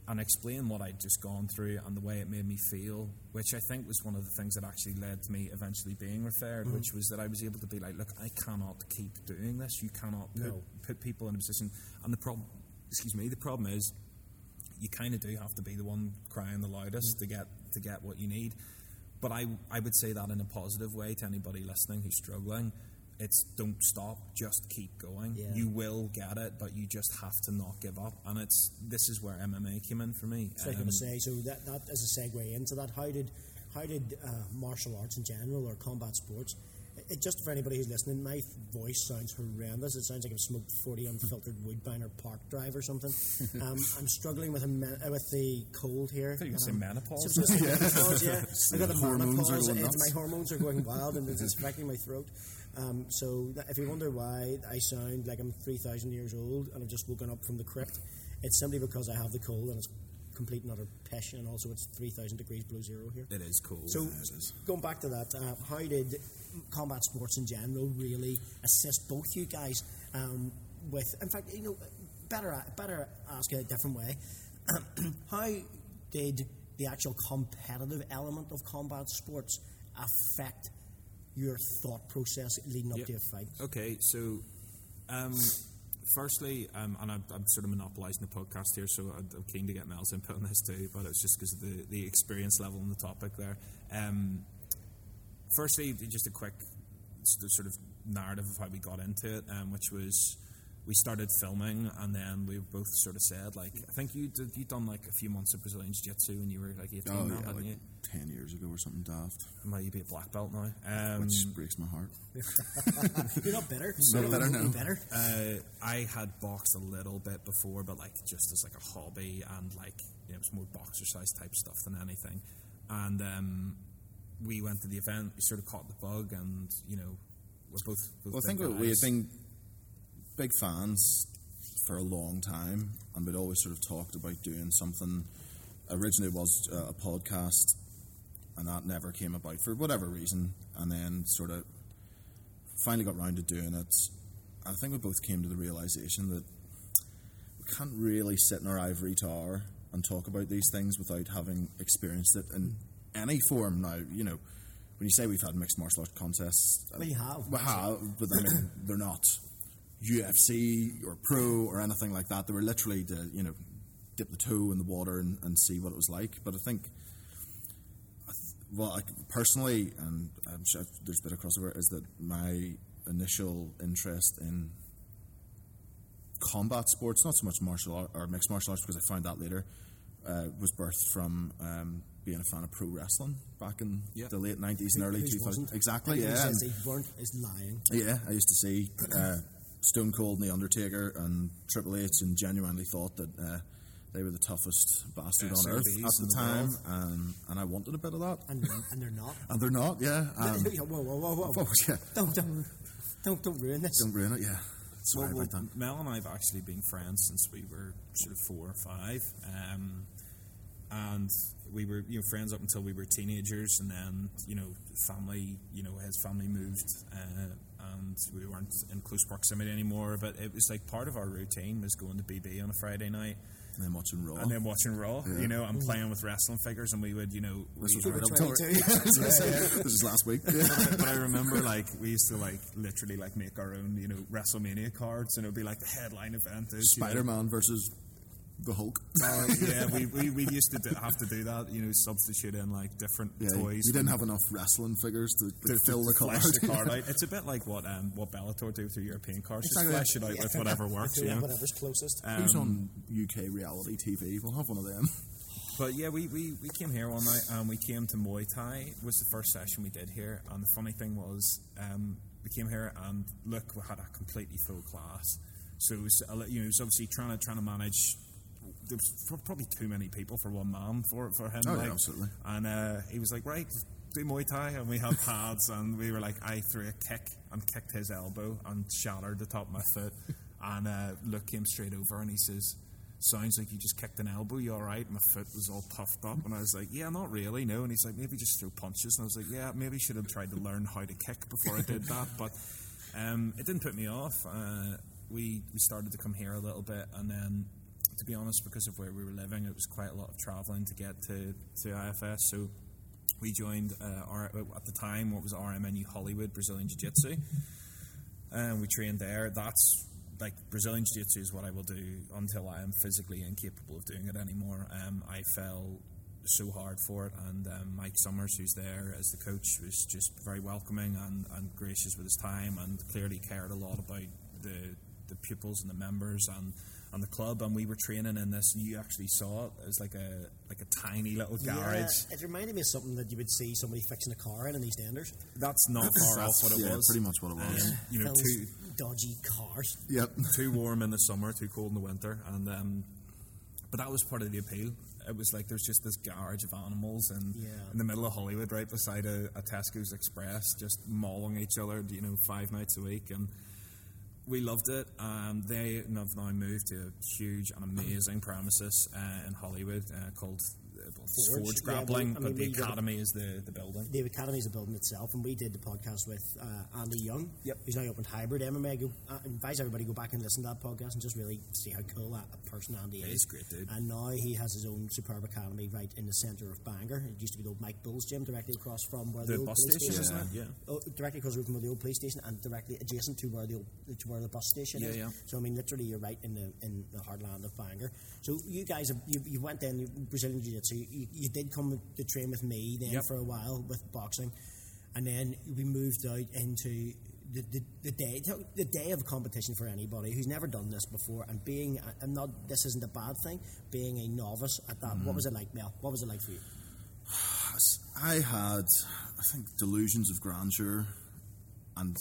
and explain what I'd just gone through and the way it made me feel, which I think was one of the things that actually led to me eventually being referred, which was that I was able to be like, look, I cannot keep doing this. You cannot put, No. put people in a position. And the problem, excuse me, the problem is you kind of do have to be the one crying the loudest to get to get what you need. But I I would say that in a positive way to anybody listening who's struggling. It's don't stop, just keep going. Yeah. You will get it, but you just have to not give up. And it's this is where MMA came in for me. So I was Um, going to say, so that, that is a segue into that. How did how did uh, martial arts in general or combat sports? It, just for anybody who's listening, my voice sounds horrendous. It sounds like I've smoked forty unfiltered Woodbine or Park Drive or something. Um, I'm struggling with a uh, with the cold here. I thought you were say menopause. So it's menopause, yeah. I got the menopause. my hormones are going wild and it's affecting my throat. Um, so if you wonder why I sound like I'm 3,000 years old and I've just woken up from the crypt, it's simply because I have the cold and it's complete and utter pish, and also it's 3,000 degrees below zero here. It is cool. So, is. going back to that, uh, how did combat sports in general really assist both you guys um, with? In fact, you know, better better ask it a different way. how did the actual competitive element of combat sports affect your thought process leading up Yep. to a fight? Okay, so um, firstly, um, and I'm, I'm sort of monopolising the podcast here, so I'm, I'm keen to get Mel's input on this too, but it's just because of the, the experience level and the topic there. Um, firstly, just a quick sort of narrative of how we got into it, um, which was we started filming, and then we both sort of said, like, I think you did, you done like a few months of Brazilian Jiu Jitsu when you were like 18 Oh, now, yeah, hadn't like you? 10 years ago or something daft, Might you be a black belt now? Um, which breaks my heart. You're not bitter. Not bitter, no. Better. Uh, I had boxed a little bit before, but like just as like a hobby and like you know, it was more boxercise type stuff than anything. And um, we went to the event. We sort of caught the bug, and you know, we're both. both Well, I think we- we had been big fans for a long time, and we'd always sort of talked about doing something. Originally, it was uh, a podcast, and that never came about for whatever reason. And then, sort of finally got round to doing it. I think we both came to the realization that we can't really sit in our ivory tower and talk about these things without having experienced it in any form. Now, you know, when you say we've had mixed martial arts contests, Well, you have. we have, but I mean, they're not UFC or pro or anything like that. They were literally to, you know, dip the toe in the water and, and see what it was like. But I think, well, I, personally, and I'm sure there's a bit of crossover, is that my initial interest in combat sports, not so much martial art or mixed martial arts, because I found that later, uh, was birthed from um, being a fan of pro wrestling back in Yeah. the late 90s and early Who's 2000s. Exactly, yeah. says and- they weren't is lying. yeah, I used to see uh, Stone Cold and The Undertaker and Triple H and genuinely thought that uh, they were the toughest bastard on earth at the the time, um, and I wanted a bit of that. And they're, and they're not. And they're not, yeah. Um, whoa, whoa, whoa, whoa. yeah. Don't, don't, don't, don't ruin this. Don't ruin it, yeah. Sorry Well, well. Mel and I have actually been friends since we were sort of four or five, um, and we were you know friends up until we were teenagers, and then you know family you know his family moved, uh, and we weren't in close proximity anymore. But it was like part of our routine was going to BB on a Friday night. And then watching Raw. And then watching Raw, Yeah. you know, and playing with wrestling figures, and we would, you know, this was we- right up till 22. Yeah, I was This is last week. but I remember like we used to like literally like make our own you know WrestleMania cards and it would be like the headline event is you know, Spider Man versus the Hulk. uh, yeah, we, we, we used to do, have to do that. You know, substitute in like different Yeah, toys. you didn't have enough wrestling figures to, to, to, fill to the card. the card out. It's a bit like what um, what Bellator do with their European cards. Exactly. Just flesh it out with whatever works. You Yeah, whatever's closest. Who's Um, on UK reality TV? We'll have one of them. But yeah, we, we, we came here one night and we came to Muay Thai was the first session we did here. And the funny thing was, um, we came here and look, we had a completely full class. So it was, you know, it was obviously trying to trying to manage. There was probably too many people for one man for for him. Oh, yeah, absolutely. And uh, he was like, right, do Muay Thai, and we had pads, and we were like, I threw a kick and kicked his elbow and shattered the top of my foot. And uh, Luke came straight over and he says, Sounds like you just kicked an elbow. You all right? My foot was all puffed up, and I was like, "Yeah, not really, no." And he's like, "Maybe just throw punches." And I was like, "Yeah, maybe should have tried to learn how to kick before I did that." But um, it didn't put me off. Uh, we we started to come here a little bit, and then, to be honest, because of where we were living, it was quite a lot of travelling to get to to IFS. So we joined uh, our, at the time what was RMNU Holywood Brazilian Jiu Jitsu, and we trained there. That's like Brazilian Jiu Jitsu is what I will do until I am physically incapable of doing it anymore. Um, I fell so hard for it, and um, Mike Summers, who's there as the coach, was just very welcoming and, and gracious with his time, and clearly cared a lot about the the pupils and the members and. And the club, and we were training in this. And you actually saw it. It was like a like a tiny little garage. Yeah, it reminded me of something that you would see somebody fixing a car in in EastEnders. That's not far off what it yeah, was. pretty much what it was. Um, you know, Those too dodgy cars. Yep. too warm in the summer, too cold in the winter, and um, but that was part of the appeal. It was like there's just this garage of animals and Yeah. in the middle of Holywood, right beside a, a Tesco's Express, just mauling each other, you know, five nights a week, and we loved it. Um, they have now moved to a huge and amazing premises uh, in Holywood uh, called Forge. Forge Yeah, Grappling, we- I mean, but the we did academy is the, the building. The Academy is a building itself, and we did the podcast with uh, Andy Young, Yep. who's now opened hybrid MMA. Go, uh, advise everybody go back and listen to that podcast and just really see how cool that a person Andy Yeah, is. he's great dude. And now he has his own superb academy right in the centre of Bangor. It used to be the old Mike Bull's gym, directly across from where the, The old bus police station, station isn't Yeah. Oh, directly across the from the old police station and directly adjacent to where the old, to where the bus station Yeah, is. yeah. So I mean, literally, you're right in the in the heartland of Bangor. So you guys have you, you went you, Brazilian Jiu Jitsu. You, you did come to train with me then Yep. for a while with boxing, and then we moved out into. The, the, the day the day of competition for anybody who's never done this before and being I'm not this isn't a bad thing being a novice at that what mm. was it like Mel what was it like for you I had, I think, delusions of grandeur and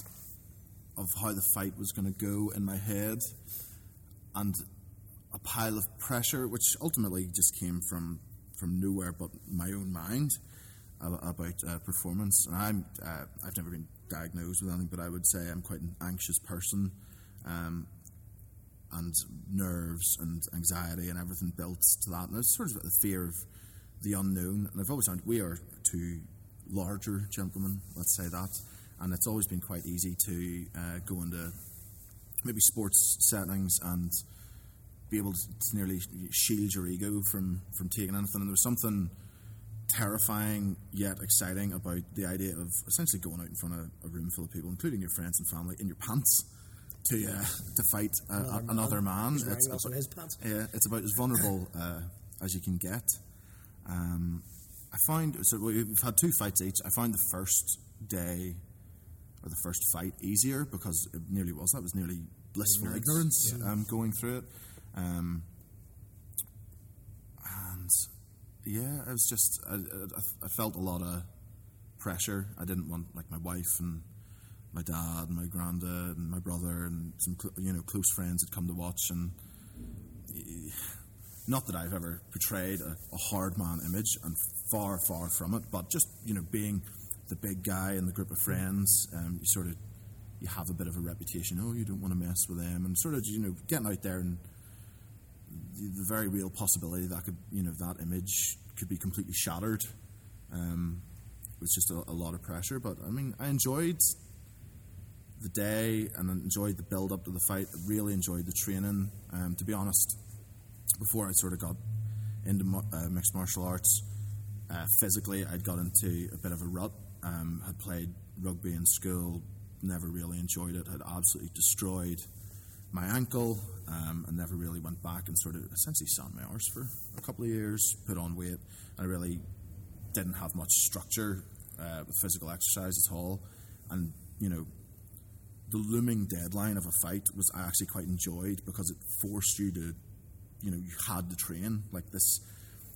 of how the fight was going to go in my head, and a pile of pressure, which ultimately just came from from nowhere but my own mind about uh, performance. And I'm, uh, I've never been diagnosed with anything, but I would say I'm quite an anxious person. Um, and nerves and anxiety and everything built to that. And it's sort of the fear of the unknown. And I've always found we are two larger gentlemen, let's say that. and it's always been quite easy to uh, go into maybe sports settings and be able to, to nearly shield your ego from from taking anything. And there was something terrifying yet exciting about the idea of essentially going out in front of a room full of people, including your friends and family, in your pants to uh, to fight uh, Another man. another man. It's about- his pants. yeah, it's about as vulnerable uh, as you can get. Um, I find so we- we've had two fights each. I found the first day or the first fight easier because it nearly was. That was nearly blissful ignorance, um, going through it. Um, and yeah, it was just I, I, I felt a lot of pressure. I didn't want like my wife and my dad and my granddad and my brother and some you know close friends had come to watch and not that I've ever portrayed a, a hard man image, and far, far from it. But just you know, being the big guy in the group of friends, um, you sort of you have a bit of a reputation. Oh, you don't want to mess with them, and sort of you know, getting out there and the, very real possibility that could you know that image could be completely shattered. Um, was just a, a lot of pressure, but I mean, I enjoyed the day and enjoyed the build up to the fight. I really enjoyed the training. Um, to be honest, before I sort of got into uh, mixed martial arts, uh, physically I'd got into a bit of a rut. Um, had played rugby in school, never really enjoyed it. Had absolutely destroyed my ankle, um, and never really went back and sort of essentially sat my arse for a couple of years. Put on weight, I really didn't have much structure uh, with physical exercise at all. And you know, the looming deadline of a fight was I actually quite enjoyed because it forced you to, you know, you had to train like this,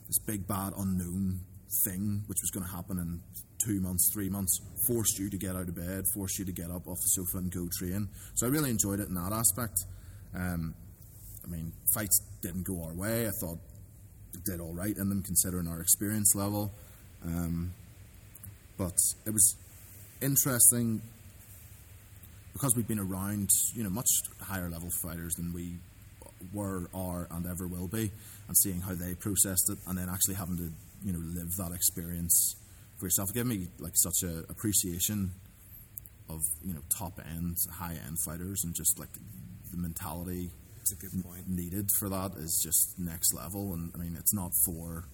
this big bad unknown thing which was going to happen in two months, three months, forced you to get out of bed, forced you to get up off the sofa and go train. So I really enjoyed it in that aspect. Um, I mean, fights didn't go our way. I thought did all right in them considering our experience level. Um, but it was interesting because we've been around, you know, much higher level fighters than we were, are, and ever will be, and seeing how they processed it, and then actually having to, you know, live that experience for yourself. It gave me like such a appreciation of you know top end, high end fighters, and just like the mentality That's a good point. needed for that is just next level. And I mean, it's not for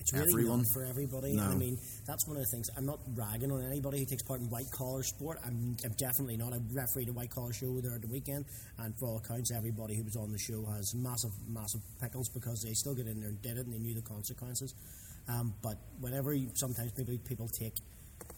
It's really Everyone. for everybody. No. I mean, that's one of the things. I'm not ragging on anybody who takes part in white collar sport. I'm, I'm definitely not. I refereed a white collar show there at the weekend, and for all accounts, everybody who was on the show has massive, massive pickles because they still get in there and did it, and they knew the consequences. Um, but whenever you, sometimes people people take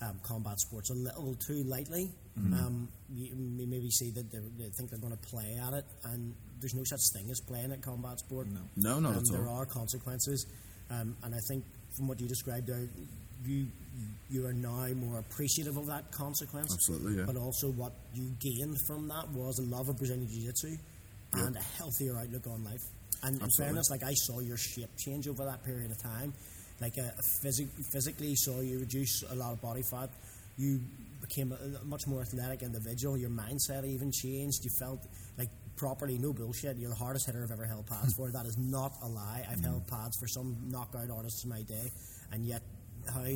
um, combat sports a little too lightly, um, you, you maybe see that they think they're going to play at it, and there's no such thing as playing at combat sport. No, no, not um, at there all. are consequences, um, and I think from what you described there, you you are now more appreciative of that consequence. Absolutely, yeah. But also, what you gained from that was a love of Brazilian Jiu Jitsu and a healthier outlook on life. And in Absolutely. fairness, like I saw your shape change over that period of time. Like uh, physic- physically, saw you reduce a lot of body fat. You became a, a much more athletic individual. Your mindset even changed. You felt like properly, no bullshit. You're the hardest hitter I've ever held pads for. That is not a lie. I've held pads for some knockout artists in my day, and yet how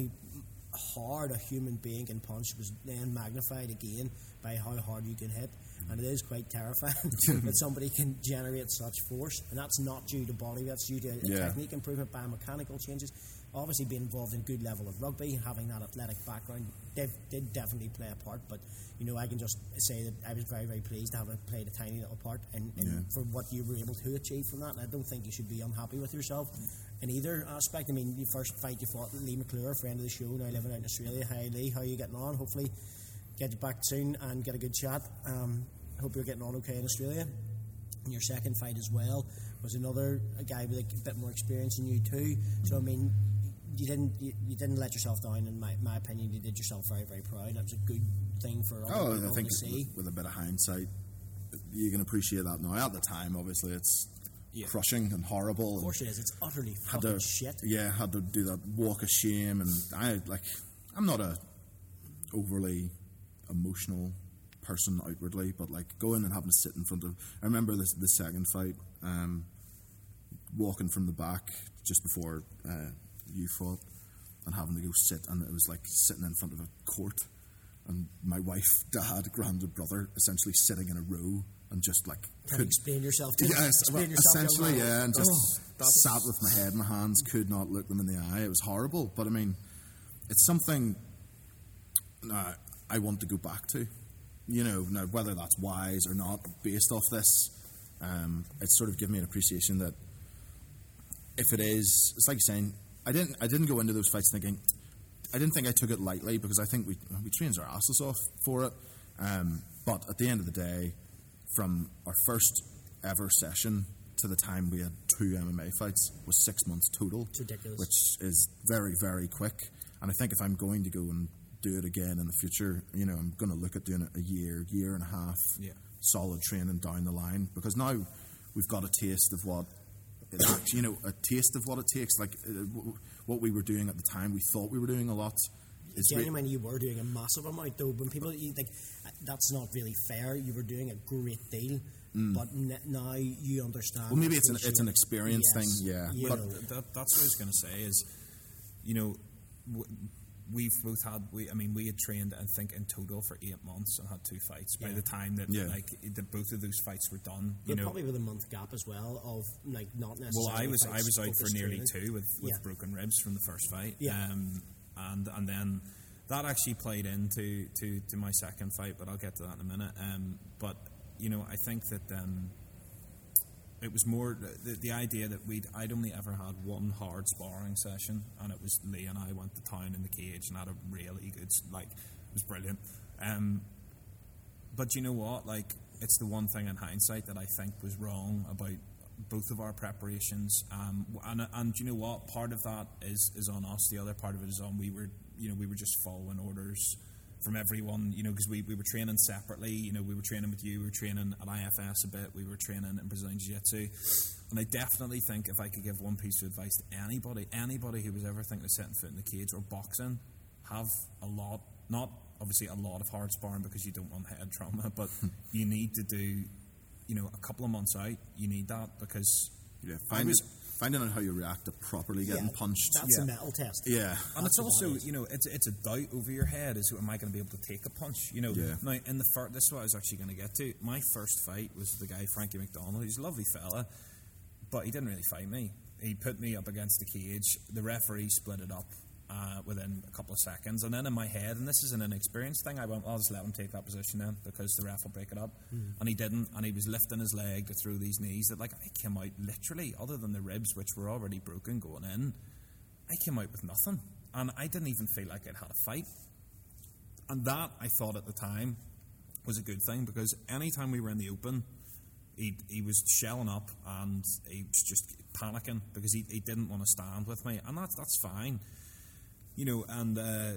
hard a human being can punch was then magnified again by how hard you can hit. And it is quite terrifying that somebody can generate such force. And that's not due to body, that's due to Yeah. technique improvement, biomechanical changes. Obviously, being involved in good level of rugby, having that athletic background, they did definitely play a part. But, you know, I can just say that I was very, very pleased to have played a tiny little part in, in, Yeah. for what you were able to achieve from that. And I don't think you should be unhappy with yourself in either aspect. I mean, the first fight you fought, Lee McClure, friend of the show, now living out in Australia. Hi, Lee. How are you getting on? Hopefully, get you back soon and get a good chat. Um, hope you're getting on okay in Australia. And your second fight as well was another a guy with a bit more experience than you too. So I mean, you didn't you, you didn't let yourself down. In my, my opinion, you did yourself very very proud. That was a good thing for other Oh, people I think to see. with, with a bit of hindsight, you can appreciate that now. At the time, obviously, it's Yeah. crushing and horrible. Of course it is. It's utterly fucking to shit. yeah had to do that walk of shame and I like I'm not a overly emotional person outwardly but like going and having to sit in front of I remember this the second fight um, walking from the back just before uh, you fought and having to go sit and it was like sitting in front of a court and my wife, dad, granddad, brother, essentially sitting in a row and just like you explain yourself to Yes, well, yourself, essentially, yeah, and just Oh, sat with my head in my hands, could not look them in the eye. It was horrible, but I mean, it's something uh, I want to go back to. You know, now whether that's wise or not, based off this, um, it's sort of given me an appreciation that if it is, it's like you're saying, I didn't, I didn't go into those fights thinking, I didn't think I took it lightly because I think we we trained our asses off for it. Um, but at the end of the day, from our first ever session to the time we had two MMA fights was six months total, It's ridiculous. which is very very quick. And I think if I'm going to go and do it again in the future, you know, I'm going to look at doing it a year, year and a half, Yeah. solid training down the line because now we've got a taste of what it actually, you know, a taste of what it takes. Like uh, w- what we were doing at the time, we thought we were doing a lot. It's re- Genuinely, you were doing a massive amount, though. When people you think that's not really fair, you were doing a great deal, but n- now you understand. Mm. well, maybe it's an appreciate- it's an experience Yes. thing, yeah. But know. that, that's what I was going to say is, you know, w- we've both had. We, I mean, we had trained, I think, in total for eight months and had two fights. By Yeah. the time that Yeah. like the, both of those fights were done, you But know. probably with a month gap as well of like not necessarily. Well, I was I was out for nearly training. two with, with Yeah. broken ribs from the first fight. Yeah. Um, and and then that actually played into to, to my second fight, but I'll get to that in a minute. Um, but you know, I think that um, it was more the, the idea that we'd I'd only ever had one hard sparring session, and it was Lee and I went to town in the cage and had a really good like it was brilliant. Um, but you know what? Like, it's the one thing in hindsight that I think was wrong about both of our preparations. Um, and and you know what? Part of that is is on us. The other part of it is on we were you know we were just following orders from everyone. You know because we, we were training separately. You know we were training with you. We were training at IFS a bit. We were training in Brazilian Jiu Jitsu. And I definitely think if I could give one piece of advice to anybody, anybody who was ever thinking of setting foot in the cage or boxing, have a lot, not obviously a lot of hard sparring because you don't want head trauma, but you need to do, you know, a couple of months out. You need that because yeah, I find was- finding out how you react to properly getting Yeah, punched. That's Yeah. a metal test. Yeah, And it's That's what also, that is. you know, it's it's a doubt over your head is am I going to be able to take a punch? You know, Yeah. now in the first, this is what I was actually going to get to. My first fight was the guy Frankie McDonald. He's a lovely fella, but he didn't really fight me. He put me up against the cage. The referee split it up uh, within a couple of seconds, and then in my head, and this is an inexperienced thing, I went, I'll just let him take that position then because the ref will break it up, and he didn't, and he was lifting his leg throw these knees that like I came out literally, other than the ribs which were already broken going in. I came out with nothing, and I didn't even feel like I'd had a fight. And that I thought at the time was a good thing because anytime we were in the open, he he was shelling up and he was just panicking because he, he didn't want to stand with me, and that's that's fine, you know. And uh,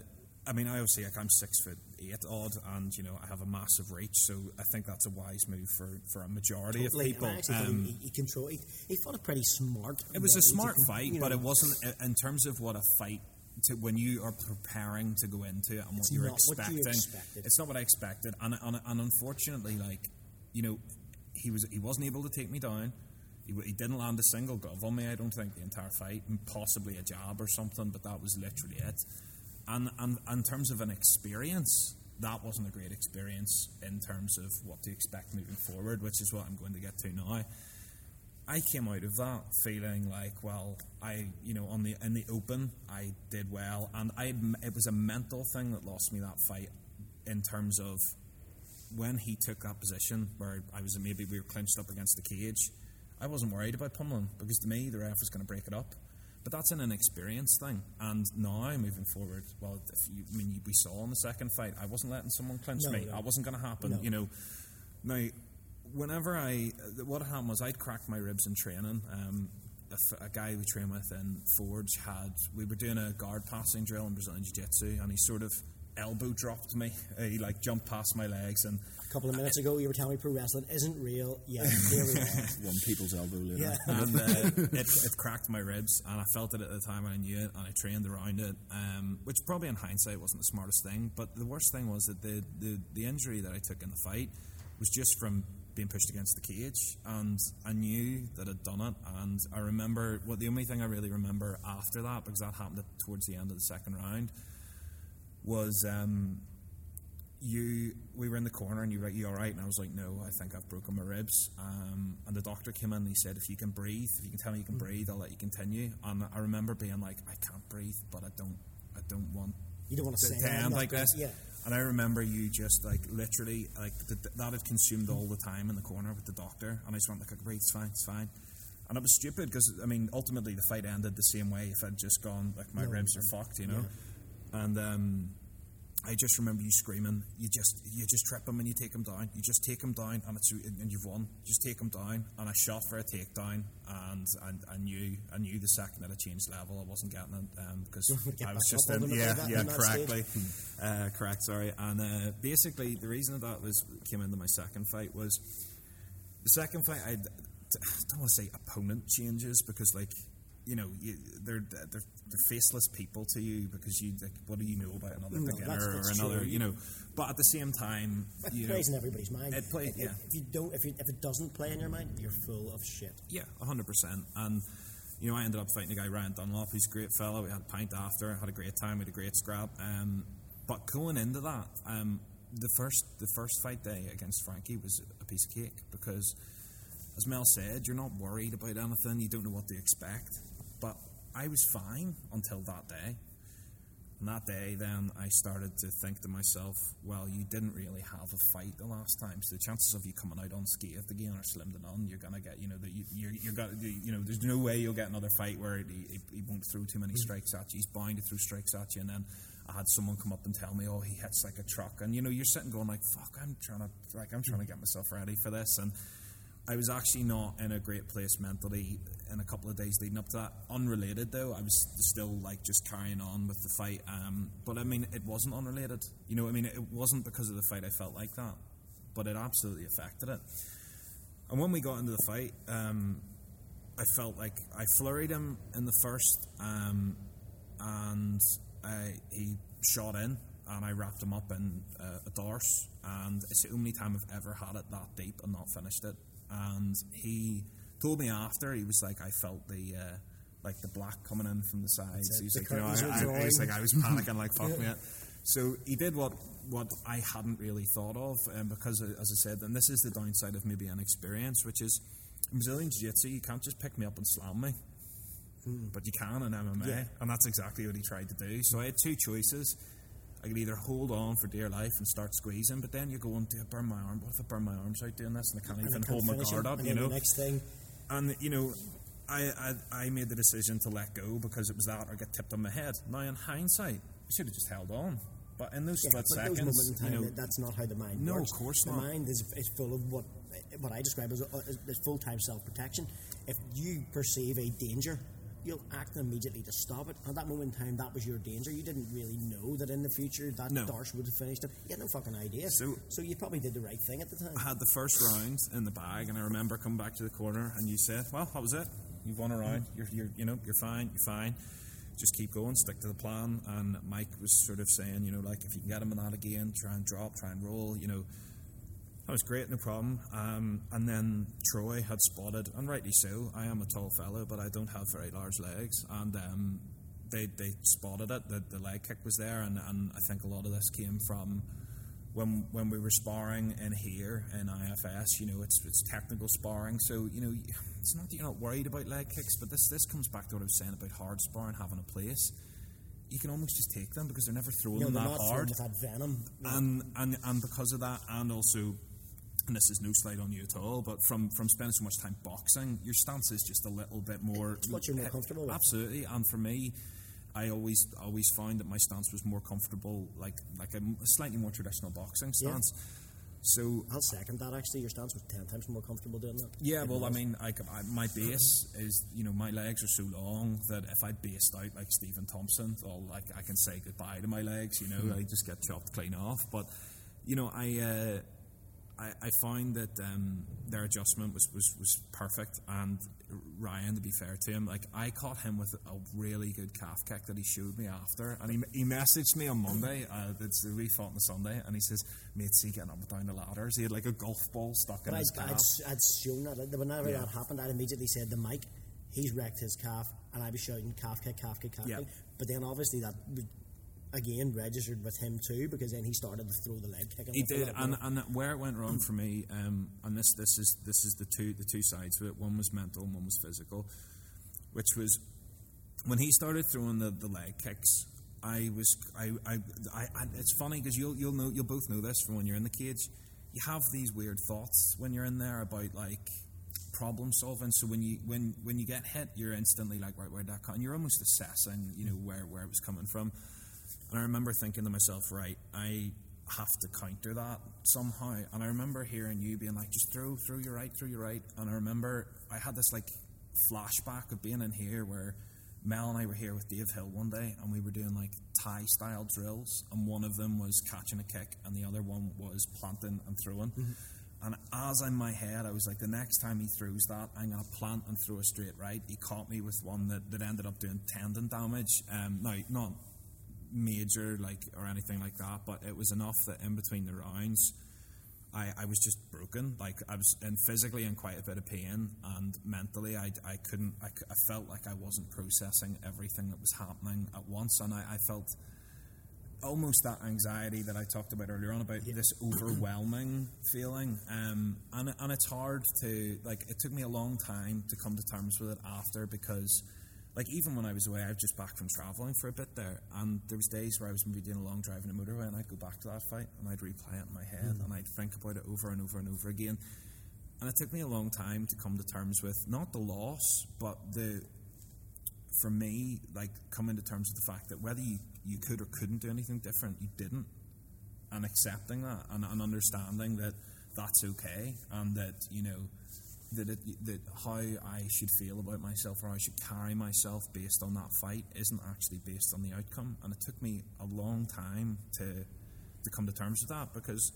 I mean, I obviously like I'm six foot eight odd, and you know I have a massive reach, so I think that's a wise move for, for a majority Totally. of people. Um, he, he control. He, he fought a pretty smart. it was a smart con- fight, you but it wasn't in terms of what a fight. To, when you are preparing to go into it and what It's you're not what you expecting, it's not what I expected, and, and and unfortunately, like you know, he was he wasn't able to take me down. He, he didn't land a single glove on me. I don't think the entire fight, possibly a jab or something, but that was literally it. And and, and in terms of an experience, that wasn't a great experience in terms of what to expect moving forward, which is what I'm going to get to now. I came out of that feeling like, well, I, you know, on the in the open, I did well, and I it was a mental thing that lost me that fight in terms of when he took that position where I was maybe we were clinched up against the cage. I wasn't worried about pummeling because to me the ref was going to break it up. But that's an inexperienced thing. And now moving forward, well, if you, I mean, we saw in the second fight, I wasn't letting someone clinch No, me. no. That wasn't going to happen. No. You know, now whenever I what happened was I'd cracked my ribs in training. Um, a, a guy we train with in Forge had we were doing a guard passing drill in Brazilian Jiu Jitsu, and he sort of elbow dropped me. He like jumped past my legs, and A couple of minutes ago, you were telling me pro wrestling isn't real. Yeah, here we are. one people's elbow later. Yeah. and uh, it, it cracked my ribs, and I felt it at the time, and I knew it, and I trained around it, um, which probably in hindsight wasn't the smartest thing. But the worst thing was that the, the, the injury that I took in the fight was just from being pushed against the cage, and I knew that I'd done it. And I remember what the only thing I really remember after that, because that happened towards the end of the second round, was um, you we were in the corner and you were like, you all right? And I was like, no, I think I've broken my ribs. Um, and the doctor came in and he said, if you can breathe, if you can tell me you can breathe, I'll let you continue. And I remember being like, I can't breathe, but I don't, I don't want You don't want to to, say to that, end like this. Yeah. And I remember you just like literally like th- th- that had consumed all the time in the corner with the doctor, and I just went like, I can breathe, it's fine, it's fine. And it was stupid because I mean, ultimately the fight ended the same way if I'd just gone like my No, ribs are fucked, you know. And um, I just remember you screaming, you just you just trip him and you take him down. You just take him down and it's and you've won. You Just take him down. And I shot for a takedown and, and I knew I knew the second that I changed level I wasn't getting it um, because Get I was just in, yeah that yeah correctly uh, correct sorry and uh, basically the reason that, that was came into my second fight was the second fight I don't want to say opponent changes because like you know you, they're they're they're faceless people to you because you like what do you know about another No, beginner that's or another true. you know but at the same time It you know plays in everybody's mind. It play- if, yeah. if you don't, if, you, if it doesn't play in your mind, you're full of shit. Yeah, hundred percent. And you know, I ended up fighting a guy Ryan Dunlop, who's a great fellow. We had a pint after, had a great time, we had a great scrap. Um, but going into that, um, the first the first fight day against Frankie was a piece of cake because, as Mel said, you're not worried about anything. You don't know what to expect. But I was fine until that day. And that day, then I started to think to myself, well, you didn't really have a fight the last time, so the chances of you coming out unscathed again are slim to none. You're gonna get, you know, the, you, you're, you're gonna, you know, there's no way you'll get another fight where he, he, he won't throw too many hmm. strikes at you. He's bound to throw strikes at you, and then I had someone come up and tell me, oh, he hits like a truck, and you know, you're sitting going like, fuck, I'm trying to, like, I'm trying to hmm. get myself ready for this, and I was actually not in a great place mentally in a couple of days leading up to that. Unrelated though, I was still like just carrying on with the fight. Um, but I mean, it wasn't unrelated. You know, I mean, it wasn't because of the fight I felt like that, but it absolutely affected it. And when we got into the fight, um, I felt like I flurried him in the first, um, and I, he shot in, and I wrapped him up in uh, a Darce, and it's the only time I've ever had it that deep and not finished it. And he told me after he was like, I felt the. Uh, like the black coming in from the sides. He was the like, you know, I, I, was like, I was panicking, like, fuck me. So he did what what I hadn't really thought of, um, because uh, as I said, and this is the downside of maybe inexperience, which is Brazilian Jiu Jitsu, you can't just pick me up and slam me, but you can in MMA, Yeah. and that's exactly what he tried to do. So I had two choices. I could either hold on for dear life and start squeezing, but then you're going to burn my arm. What if I burn my arms out doing this and I can't And even can't hold my guard up? and You know, the next thing, and you know, I, I I made the decision to let go because it was that or get tipped on my head. Now, in hindsight, I should have just held on. But in those yeah, split those seconds, moments in time, you know, that's not how the mind No, works. of course the not. mind is, is full of what what I describe as, uh, as, as full time self protection. If you perceive a danger, you'll act immediately to stop it. At that moment in time, that was your danger. You didn't really know that in the future that No. Darce would have finished it. You had no fucking idea. So- so you probably did the right thing at the time. I had the first round in the bag, and I remember coming back to the corner, and you said, "Well, that was it. You've won a round. Mm. You're, you're, you know, you're fine. You're fine. Just keep going. Stick to the plan." And Mike was sort of saying, you know, like if you can get him in that again, try and drop, try and roll. You know, that was great, no problem. Um, and then Troy had spotted, and rightly so. I am a tall fellow, but I don't have very large legs, and um, they they spotted it. The, the leg kick was there, and, and I think a lot of this came from when when we were sparring in here in IFS, you know, it's it's technical sparring, so you know, it's not that you're not worried about leg kicks, but this this comes back to what I was saying about hard sparring having a place. You can almost just take them because they're never throwing know, them that not hard, that venom. and and and because of that, and also. And this is no slight on you at all, but from, from spending so much time boxing, your stance is just a little bit more. It's what you're more comfortable with. Absolutely, and for me, I always always found that my stance was more comfortable, like like a slightly more traditional boxing Yeah. stance. So I'll second that. Actually, your stance was ten times more comfortable doing that. yeah, well, I mean, I, I- my base is you know my legs are so long that if I based out like Stephen Thompson, well, like I can say goodbye to my legs. You know, I just get chopped clean off. But you know, I. Uh, I, I found that um, their adjustment was, was, was perfect, and Ryan, to be fair to him, like I caught him with a really good calf kick that he showed me after, and he, he messaged me on Monday. Uh, it's we fought on the Sunday, and he says, "Mate, see getting up and down the ladders." He had like a golf ball stuck in But his calf. I'd, I'd shown that. Whenever Yeah. that happened, I immediately said to Mike, he's wrecked his calf, and I was shouting calf kick, calf kick, calf Yeah. kick. But then obviously that would again registered with him too because then he started to throw the leg kick. He did, and, and where it went wrong for me, um, and this this is this is the two the two sides of it. One was mental, and one was physical, which was when he started throwing the, the leg kicks. I was I, I, I, I it's funny because you'll you'll know you'll both know this from when you're in the cage. You have these weird thoughts when you're in there about like problem solving. So when you when when you get hit, you're instantly like, right, where'd that come? And you're almost assessing, you know, where where it was coming from. And I remember thinking to myself, right, I have to counter that somehow. And I remember hearing you being like, just throw, throw your right, throw your right. And I remember I had this like flashback of being in here where Mel and I were here with Dave Hill one day and we were doing like Thai style drills. And one of them was catching a kick and the other one was planting and throwing. Mm-hmm. And as in my head, I was like, the next time he throws that, I'm going to plant and throw a straight right. He caught me with one that, that ended up doing tendon damage. Um, now, not major like or anything like that, but it was enough that in between the rounds, I, I was just broken. Like I was in physically in quite a bit of pain, and mentally, I, I couldn't. I, I felt like I wasn't processing everything that was happening at once, and I, I felt almost that anxiety that I talked about earlier on about yeah. this overwhelming feeling. Um, and and it's hard to like. It took me a long time to come to terms with it after because like even when I was away, I was just back from travelling for a bit there, and there was days where I was maybe doing a long drive in a motorway, and I'd go back to that fight, and I'd replay it in my head, mm. and I'd think about it over and over and over again, and it took me a long time to come to terms with not the loss, but the for me, like coming to terms with the fact that whether you, you could or couldn't do anything different, you didn't, and accepting that and, and understanding that that's okay, and that you know that it, that how I should feel about myself or how I should carry myself based on that fight isn't actually based on the outcome. And it took me a long time to to come to terms with that because,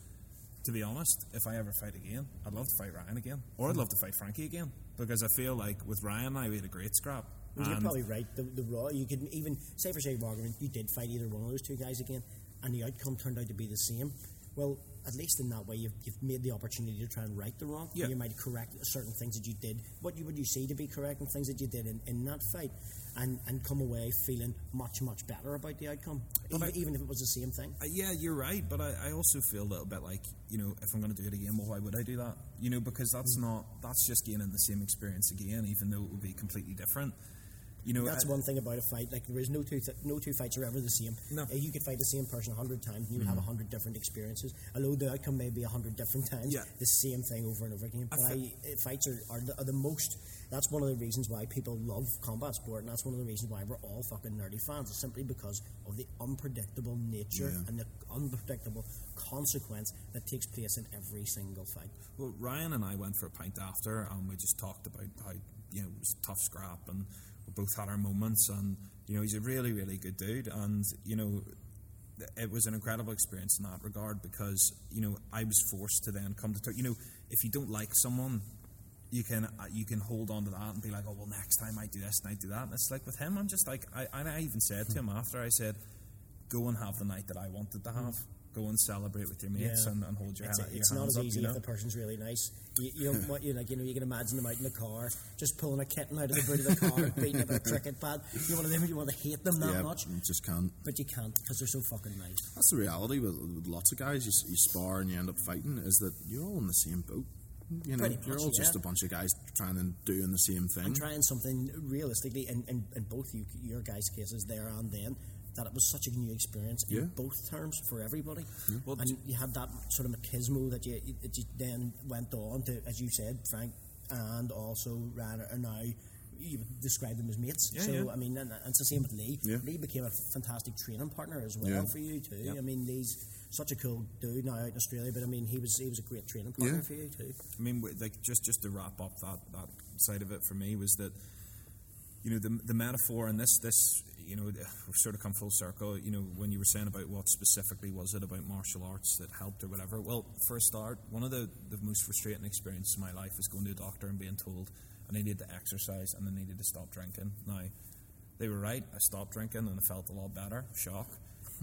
to be honest, if I ever fight again, I'd love to fight Ryan again, or I'd love to fight Frankie again because I feel like with Ryan, I we had a great scrap. You're probably right. The, the raw, you could even say for sake of argument, you did fight either one of those two guys again, and the outcome turned out to be the same. Well, at least in that way, you've, you've made the opportunity to try and right the wrong. Yeah. You might correct certain things that you did, what you would you see to be correct, and things that you did in, in that fight, and, and come away feeling much, much better about the outcome, even, I, even, if it was the same thing. Uh, yeah, you're right, but I, I, also feel a little bit like, you know, if I'm going to do it again, well, why would I do that? You know, because that's mm. not, that's just gaining the same experience again, even though it would be completely different you know, that's I, one thing about a fight. Like there is no two th- no two fights are ever the same. No. Uh, you could fight the same person a hundred times, and you would mm-hmm. have a hundred different experiences. Although the outcome may be a hundred different times, yeah. the same thing over and over again. But I, I, fights are, are the, are the most. That's one of the reasons why people love combat sport, and that's one of the reasons why we're all fucking nerdy fans. It's simply because of the unpredictable nature yeah. and the unpredictable consequence that takes place in every single fight. Well, Ryan and I went for a pint after, and we just talked about how you know it was tough scrap and we both had our moments, and you know he's a really really good dude, and you know it was an incredible experience in that regard because you know I was forced to then come to talk. You know, if you don't like someone, you can uh, you can hold on to that and be like, oh well, next time I do this and I do that. And it's like with him, I'm just like I and I even said to him after I said, go and have the night that I wanted to have go and celebrate with your mates yeah. and, and, hold your, it's, hand, it's your not as easy you know? if the person's really nice. You, you don't want you like you know you can imagine them out in the car just pulling a kitten out of the boot of the car, beating it with a cricket bat. You want to you want to hate them that yeah, much. You just can't. But you can't because they're so fucking nice. That's the reality with, with lots of guys. You, you spar and you end up fighting. Is that you're all in the same boat. You know, you're all just yeah. a bunch of guys trying and doing the same thing. And trying something realistically, in, in, in both you, your guys' cases there and then, that it was such a new experience yeah. in both terms for everybody. Yeah. Well, and you had that sort of machismo that you, that you then went on to, as you said, Frank, and also Ryan are now you would describe them as mates. Yeah, so yeah. I mean, and, and, it's the same with Lee. Yeah. Lee became a fantastic training partner as well for you too. I mean, Lee's such a cool dude now out in Australia, but I mean, he was he was a great training partner for you too. I mean, like just just to wrap up that that side of it for me was that you know the the metaphor and this this you know, we've sort of come full circle. You know, when you were saying about what specifically was it about martial arts that helped or whatever. Well, for a start, one of the, the most frustrating experiences in my life was going to a doctor and being told I needed to exercise and I needed to stop drinking. Now, they were right. I stopped drinking and I felt a lot better. Shock.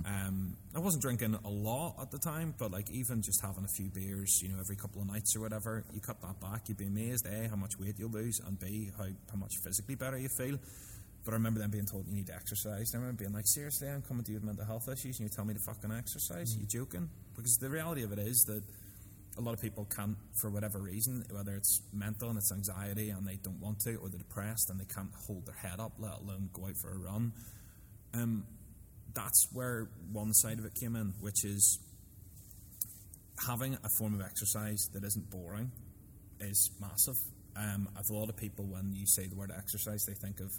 Um, I wasn't drinking a lot at the time, but like even just having a few beers, you know, every couple of nights or whatever, you cut that back, you'd be amazed, A, how much weight you'll lose, and B, how, how much physically better you feel. But I remember them being told you need to exercise. And I remember being like, seriously, I'm coming to you with mental health issues and you tell me to fucking exercise? Are you joking? Because the reality of it is that a lot of people can't, for whatever reason, whether it's mental and it's anxiety and they don't want to, or they're depressed and they can't hold their head up, let alone go out for a run. Um, that's where one side of it came in, which is having a form of exercise that isn't boring is massive. Um, a lot of people, when you say the word exercise, they think of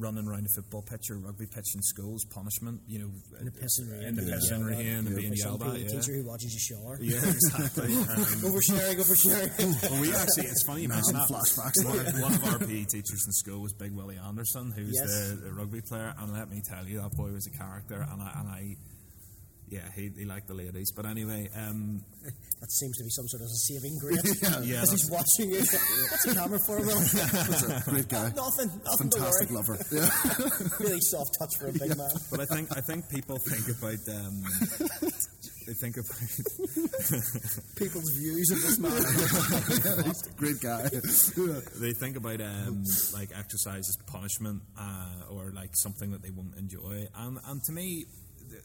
running around a football pitch or rugby pitch in schools, punishment, you know, In the pissing rain. in the pissing rain and being yelled at. Yeah, teacher who watches you shower. yeah exactly. Um, Oversharing, oversharing. well, we actually, it's funny you mention that. flashbacks. One of, one of our PE teachers in school was Big Willie Anderson, who's Yes. the, the rugby player, and let me tell you, that boy was a character, and I, and I yeah, he, he liked the ladies. But anyway, um, That seems to be some sort of a saving grace. yeah, As he's watching you. What's the camera for, Will? Great guy. nothing. Nothing Fantastic lover. Yeah. Really soft touch for a big man. but I think I think people think about um, they think about People's views of this man. Great guy. they think about um, like exercise as punishment uh, or like something that they won't enjoy. And and to me,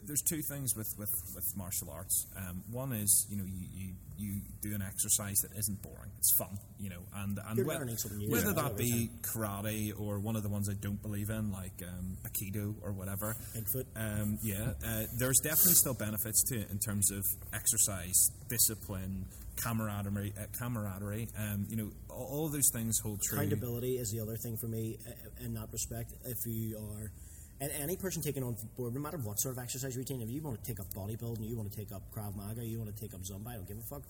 there's two things with, with, with martial arts. Um, one is you know you, you, you do an exercise that isn't boring. It's fun, you know, and and You're whe- learning something whether that be karate or one of the ones I don't believe in, like um, aikido or whatever. Bigfoot. Um, yeah, uh, there's definitely still benefits to it in terms of exercise, discipline, camaraderie. Uh, camaraderie. Um, you know, all, all those things hold true. Accountability is the other thing for me uh, in that respect. If you are, and any person taking on board, no matter what sort of exercise routine, if you want to take up bodybuilding, you want to take up Krav Maga, you want to take up Zumba, I don't give a fuck.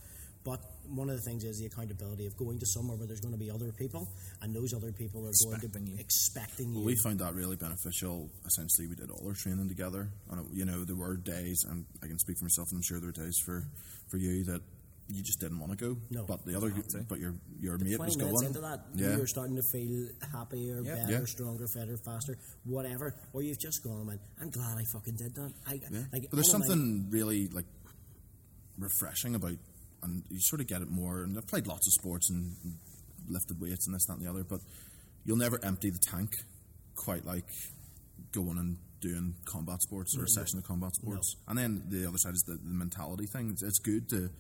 But one of the things is the accountability of going to somewhere where there's going to be other people, and those other people are going to be you. expecting you. Well, we found that really beneficial. Essentially, we did all our training together, and you know there were days, and I can speak for myself, and I'm sure there were days for for you that you just didn't want to go. No. but the other, but your your mate was going. into that, yeah, you're starting to feel happier, Yeah. better, Yeah. stronger, fitter, faster, whatever. Or you've just gone and went, "I'm glad I fucking did that." I, yeah. like, but there's of my- something really like refreshing about, and you sort of get it more. And I've played lots of sports and lifted weights and this, that, and the other, but you'll never empty the tank quite like going and doing combat sports or a session of combat sports. And then the other side is the, the mentality thing. It's, it's good to.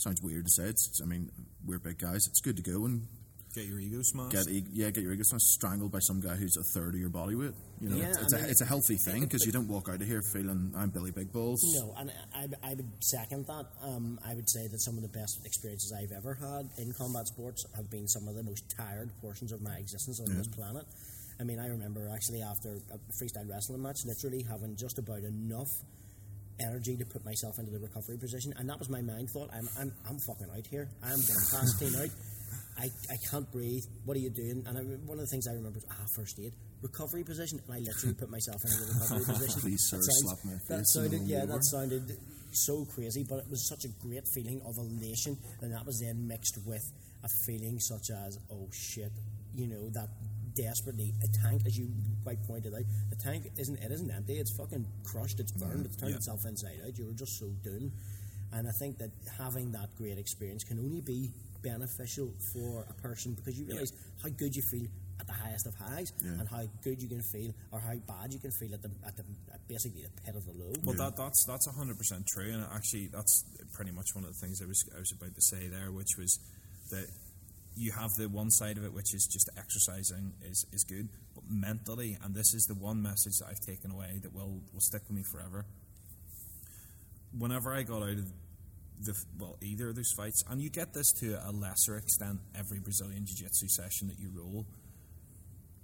Sounds weird to say. It's, it's- I mean, we're big guys. It's good to go and Get your ego smashed. get e- yeah, get your ego smashed, strangled by some guy who's a third of your body weight. You know, Yeah, it's, it's I a mean- it's a healthy thing because you don't walk out of here feeling I'm Billy Big Balls. No, and I, I would second that. Um, I would say that some of the best experiences I've ever had in combat sports have been some of the most tired portions of my existence on this planet. I mean, I remember actually after a freestyle wrestling match, literally having just about enough energy to put myself into the recovery position, and that was my mind thought. I'm, I'm, I'm fucking out here. I'm going to pass clean out. I, I can't breathe. What are you doing? And I, one of the things I remember was, ah, first aid, recovery position, and I literally put myself into the recovery position. Please, sir, That slap my That face and sounded, yeah, that sounded so crazy, but it was such a great feeling of elation, and that was then mixed with a feeling such as, oh shit, you know, that desperately a tank, as you quite pointed out, the tank isn't it isn't empty, it's fucking crushed, it's burned, it's turned Yeah. itself inside out. You were just so doomed. And I think that having that great experience can only be beneficial for a person because you realise how good you feel at the highest of highs Yeah. and how good you can feel or how bad you can feel at the at the at basically the pit of the low. Well, that, that's that's hundred percent true, and actually, that's pretty much one of the things I was I was about to say there, which was that you have the one side of it, which is just exercising is, is good, but mentally, and this is the one message that I've taken away that will will stick with me forever. Whenever I got out of the well, either of those fights, and you get this to a lesser extent every Brazilian jiu-jitsu session that you roll,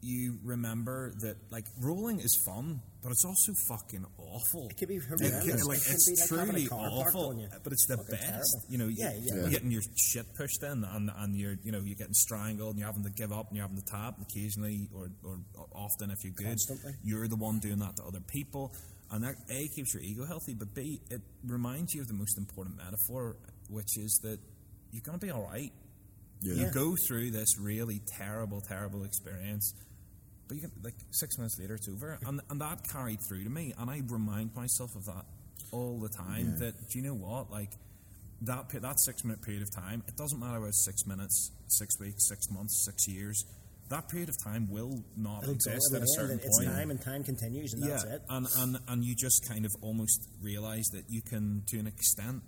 you remember that like rolling is fun, but it's also fucking awful. It can be It horrendous. can- like, It it's be like having a truly awful, but it's the Fucking best. terrible. You know, Yeah, yeah. you're getting your shit pushed in, and, and you're you know you're getting strangled, and you're having to give up, and you're having to tap occasionally, or, or often if you're good, Constantly. you're the one doing that to other people, and that a keeps your ego healthy, but b it reminds you of the most important metaphor, which is that you're to be all right. Yeah. You go through this really terrible, terrible experience, but you can like six minutes later it's over, and and that carried through to me, and I remind myself of that all the time. Yeah. That do you know what like. That that six minute period of time, it doesn't matter whether it's six minutes, six weeks, six months, six years. that period of time will not It'll exist at a certain it's point. time and time continues, and that's it. And, and and you just kind of almost realise that you can, to an extent,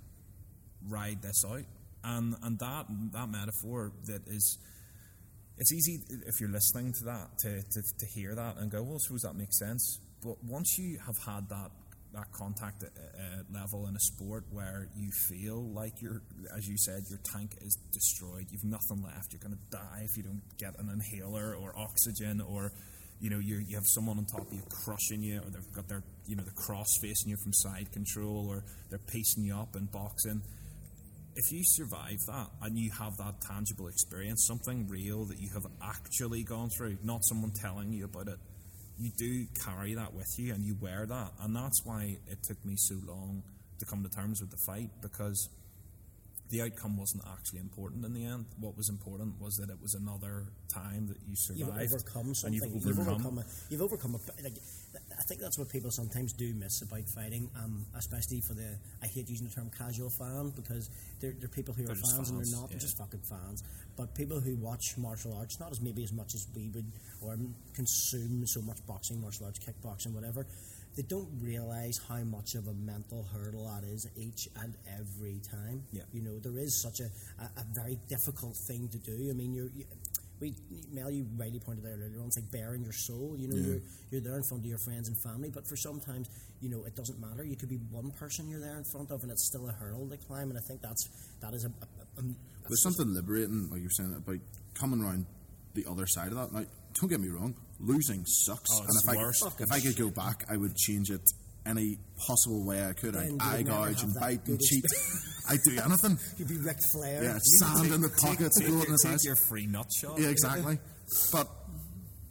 ride this out. And and that that metaphor that is, it's easy if you're listening to that to, to, to hear that and go, well, I suppose that makes sense. But once you have had that that contact uh, level in a sport where you feel like you're, as you said, your tank is destroyed. You've nothing left. You're going to die if you don't get an inhaler or oxygen, or you know you you have someone on top of you crushing you, or they've got their you know the cross facing you from side control, or they're piecing you up in boxing. If you survive that and you have that tangible experience, something real that you have actually gone through, not someone telling you about it, you do carry that with you and you wear that. And that's why it took me so long to come to terms with the fight because the outcome wasn't actually important in the end. What was important was that it was another time that you You've survived. overcome and something. you've overcome. a, you've overcome a. Like, think that's what people sometimes do miss about fighting, um, especially for the. I hate using the term casual fan because there, there are people who They're are just fans, and they're not. They're yeah. just fucking fans. But people who watch martial arts, not as maybe as much as we would, or consume so much boxing, martial arts, kickboxing, whatever. They don't realize how much of a mental hurdle that is each and every time. Yeah. You know, there is such a, a, a very difficult thing to do. I mean, you're, you, we, Mel, you rightly pointed out earlier on, it's like bearing your soul. You know, you're, you're there in front of your friends and family, but for sometimes, you know, it doesn't matter. You could be one person you're there in front of, and it's still a hurdle to climb. And I think that's that is a. a, a There's something liberating, like you're saying, about coming around the other side of that. Now, don't get me wrong, losing sucks. Oh, and it's if the I, worst. if I could go back, I would change it any possible way I could. I'd eye gouge and bite and cheat. I'd do anything. You'd be Ric Flair. Yeah, sand in the pockets, Take, in his eyes. your free nut shot. Yeah, exactly. But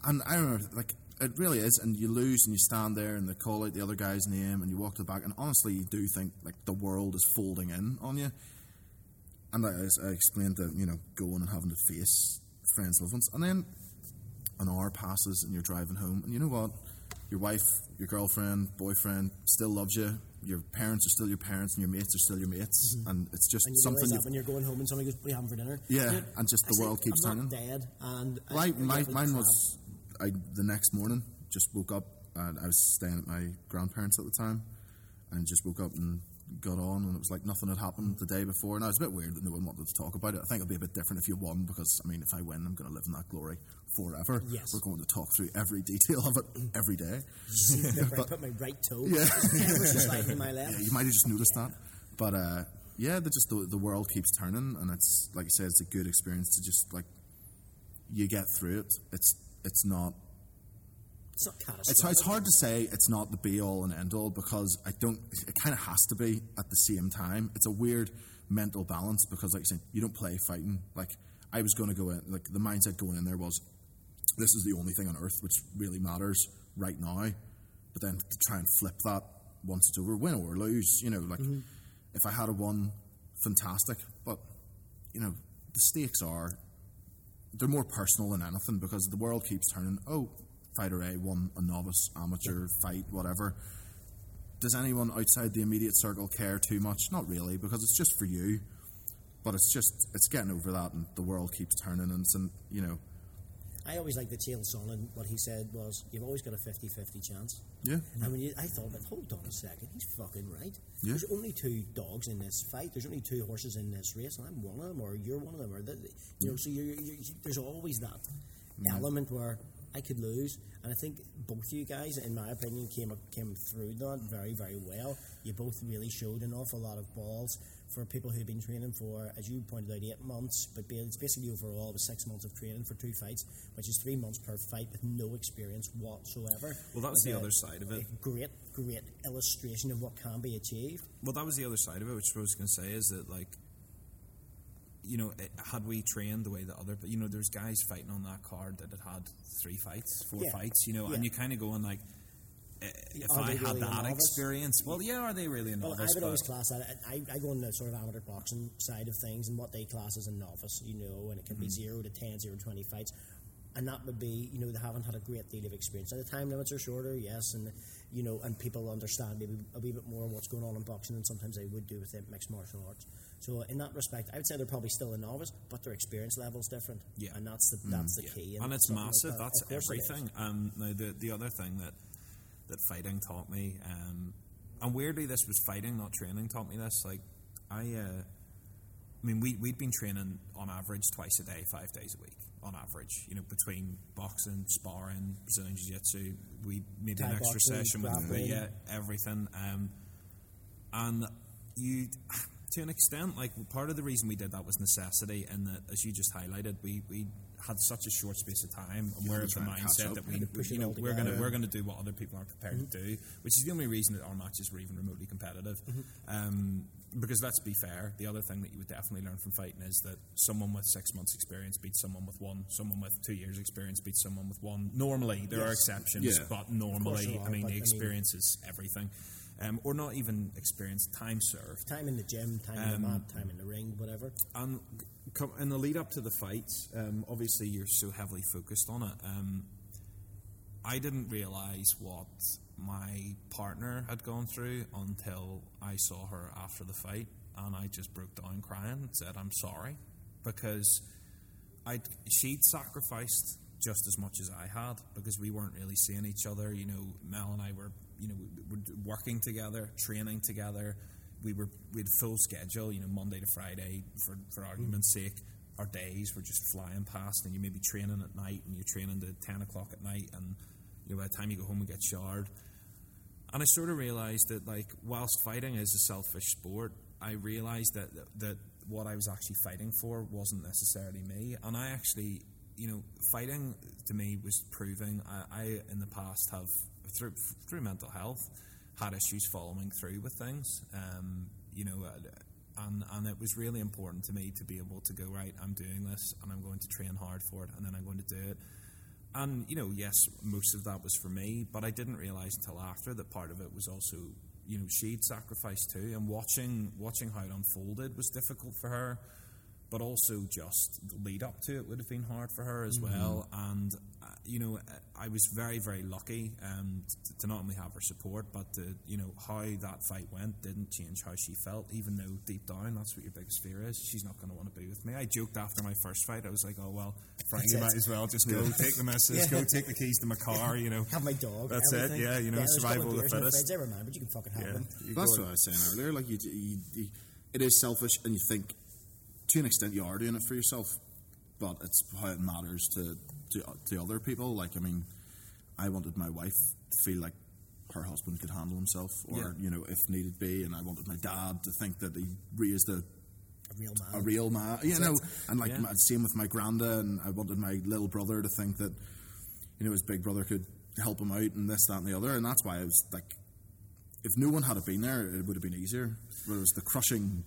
and I remember like it really is, and you lose and you stand there and they call out the other guy's name and you walk to the back and honestly you do think like the world is folding in on you. And I, I explained that you know going and having to face friends, loved ones, and then an hour passes and you're driving home, and you know what? Your wife, your girlfriend, boyfriend still loves you. Your parents are still your parents, and your mates are still your mates, mm-hmm. and it's just And you something. that when you're going home and somebody goes, "What are you having for dinner?" Yeah, and just I the say, world keeps turning. not dead, and I my, mine was I, the next morning. Just woke up and I was staying at my grandparents at the time, and just woke up and got on, and it was like nothing had happened the day before. And I was a bit weird that no one wanted to talk about it. I think it'll be a bit different if you won because I mean, if I win, I'm going to live in that glory forever. Yes. We're going to talk through every detail of it every day. Remember, I put my right toe. Yeah. my left. Yeah, you might have just noticed that, but uh, yeah, the, just the, the world keeps turning, and it's like I said, it's a good experience to just like you get through it. It's it's not It's not It's, it's hard to say it's not the be all and end all because I don't. It kind of has to be at the same time. It's a weird mental balance because, like I said, you don't play fighting. Like I was going to go in, like the mindset going in there was, this is the only thing on earth which really matters right now. But then to try and flip that once it's over, win or lose, you know, like mm-hmm. if I had a one, fantastic. But you know, the stakes are they're more personal than anything because the world keeps turning. Oh, fighter A won a novice amateur fight, whatever. Does anyone outside the immediate circle care too much? Not really, because it's just for you. But it's just it's getting over that, and the world keeps turning, and it's an, you know, I always like the Chael Sonnen. What he said was, "You've always got a 50-50 chance." yeah, And when you, I thought, but hold on a second, he's fucking right. Yeah. There's only two dogs in this fight. There's only two horses in this race, and I'm one of them, or you're one of them, or the, you know. So you're, you're, you there's always that mm-hmm. element where I could lose, and I think both you guys, in my opinion, came came through that very very well. You both really showed an awful lot of balls for people who've been training for, as you pointed out, eight months, but it's basically overall it was six months of training for two fights, which is three months per fight with no experience whatsoever. Well, that was the a- other side of it. a great, great illustration of what can be achieved. Well, that was the other side of it, which I was going to say is that, like, you know, it, had we trained the way that other, but you know, there's guys fighting on that card that had had three fights, four Yeah. fights, you know, Yeah. and you kind of going like, eh, if Are I had really that experience, well, yeah, are they really a novice? Well, I would always class that. I, I go on the sort of amateur boxing side of things, and what they class as a novice, you know, and it can Mm-hmm. be zero to 10, zero to 20 fights. And that would be, you know, they haven't had a great deal of experience. Now, the time limits are shorter, yes, and, you know, and people understand maybe a wee bit more what's going on in boxing than sometimes they would do with mixed martial arts. So in that respect, I would say they're probably still a novice, but their experience level is different. Yeah. and that's the that's the key. in and it's something like massive. that. That's Of course it is. everything. Um, now the the other thing that that fighting taught me, um, and weirdly this was fighting, not training, taught me this. Like I, uh, I mean, we we'd been training on average twice a day, five days a week, on average. You know, between boxing, sparring, Brazilian jiu jitsu, we maybe Thai an extra boxing, session with yeah, everything. Um, and you to an extent like part of the reason we did that was necessity and that as you just highlighted we, we had such a short space of time and we're of the try and catch mindset that we, you know, we're gonna we're gonna do what other people aren't prepared to do which is the only reason that our matches were even remotely competitive. Um, because let's be fair the other thing that you would definitely learn from fighting is that someone with six months experience beats someone with one someone with two years experience beats someone with one. Normally there are exceptions Yeah. but normally are, I mean but I the mean- experience is everything. Um, or not even experience time served. Time in the gym, time in the mat, time in the ring, whatever. and co- in the lead up to the fight, um, obviously you're so heavily focused on it. Um, I didn't realize what my partner had gone through until I saw her after the fight, and I just broke down crying and said, "I'm sorry," because I she'd sacrificed just as much as I had because we weren't really seeing each other. You know, Mel and I were, you know, working together, training together. We were we had full schedule. You know, Monday to Friday for for argument's sake. Our days were just flying past, and you may be training at night, and you're training to ten o'clock at night, and you know by the time you go home and get showered, and I sort of realized that, like, whilst fighting is a selfish sport, I realized that that what I was actually fighting for wasn't necessarily me. And I actually, you know, fighting to me was proving I, I in the past have through through mental health had issues following through with things. Um, you know. Uh, and, and it was really important to me to be able to go right. I'm doing this, and I'm going to train hard for it, and then I'm going to do it. And you know, yes, most of that was for me, but I didn't realize until after that part of it was also, you know, she'd sacrificed too. And watching watching how it unfolded was difficult for her, but also just the lead up to it would have been hard for her as well. And uh, you know, I was very very lucky um, t- to not only have her support, but to, you know how that fight went didn't change how she felt. Even though deep down, that's what your biggest fear is. She's not going to want to be with me. I joked after my first fight. I was like, oh well, Frank, you might as well just go take the message, Yeah. go take the keys to my car. You know, Have my dog. That's it, yeah, you know, there's a survival of the fittest. fridge, I remember, but you can fucking have yeah, them. That's what I was saying earlier. Like you, you, you, it is selfish, and you think to an extent you are doing it for yourself, but it's how it matters to to, to other people. Like I mean, I wanted my wife to feel like her husband could handle himself, or Yeah. you know, if needed be, and I wanted my dad to think that he raised a A real man. a real man, you know, and like Yeah. my, same with my granda, and I wanted my little brother to think that, you know, his big brother could help him out, and this, that, and the other, and that's why I was like, if no one had been there, it would have been easier. But it was the crushing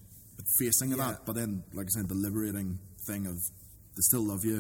facing of Yeah. that, but then, like I said, the liberating thing of they still love you,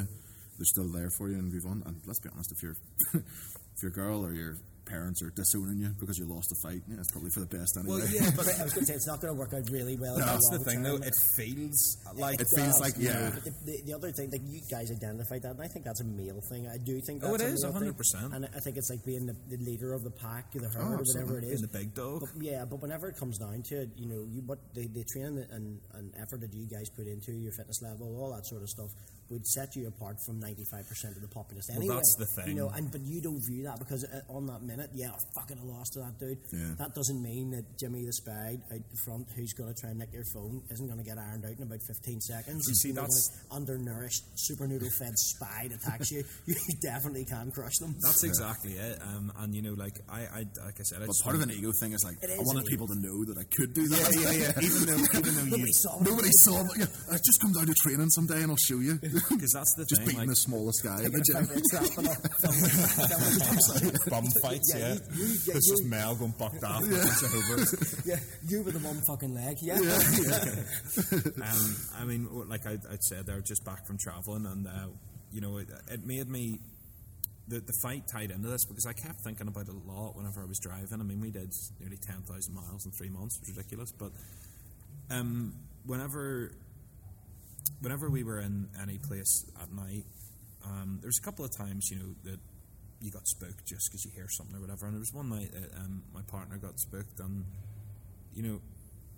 they're still there for you, and move on. And let's be honest, if you're if your girl or your parents are disowning you because you lost a fight, yeah, it's probably for the best anyway. Well, yeah, but I was going to say it's not going to work out really well. in that's the long thing, term. though. It feels like It feels does, like, yeah. But the, the, the other thing, like you guys identified that, and I think that's a male thing. I do think Oh, that's it a is, male thing. 100%. And I think it's like being the, the leader of the pack, the herd, Oh, or whatever it is, absolutely. is. in the big dog. But, yeah, but whenever it comes down to it, you know, you what the, the training and, and effort that you guys put into your fitness level, all that sort of stuff, would set you apart from ninety five percent of the populace. anyway. Well, Anyway, that's the thing. You know, and but you don't view that because uh, on that minute, yeah, I fucking lost to that dude. Yeah. That doesn't mean that Jimmy the spy out the front, who's going to try and nick your phone, isn't going to get ironed out in about fifteen seconds. You see, know, that's- undernourished, super noodle fed spy attacks you, you definitely can crush them. That's exactly it. Um, and you know, like I, I like I said, I But part of an ego thing is like It I wanted an people to know that I could do that. Yeah, yeah, yeah. even though, even though you, Nobody saw me. Nobody saw me. Yeah, I just come down to training someday and I'll show you. because that's the just thing. beating Like, the smallest guy at the gym. pepper trap and all. bum fights, Yeah, yeah. you- you- yeah, it's you- just Mel going bucked off. It's over. yeah, you with the one fucking leg, yeah. um, I mean, like I, I'd said, they're just back from traveling, and uh, you know, it, it made me. The, the fight tied into this because I kept thinking about it a lot whenever I was driving. I mean, we did nearly 10,000 miles in three months. It was ridiculous. But um, whenever whenever we were in any place at night, um, there was a couple of times, you know, that you got spooked just because you hear something or whatever. And there was one night that um, my partner got spooked, and you know,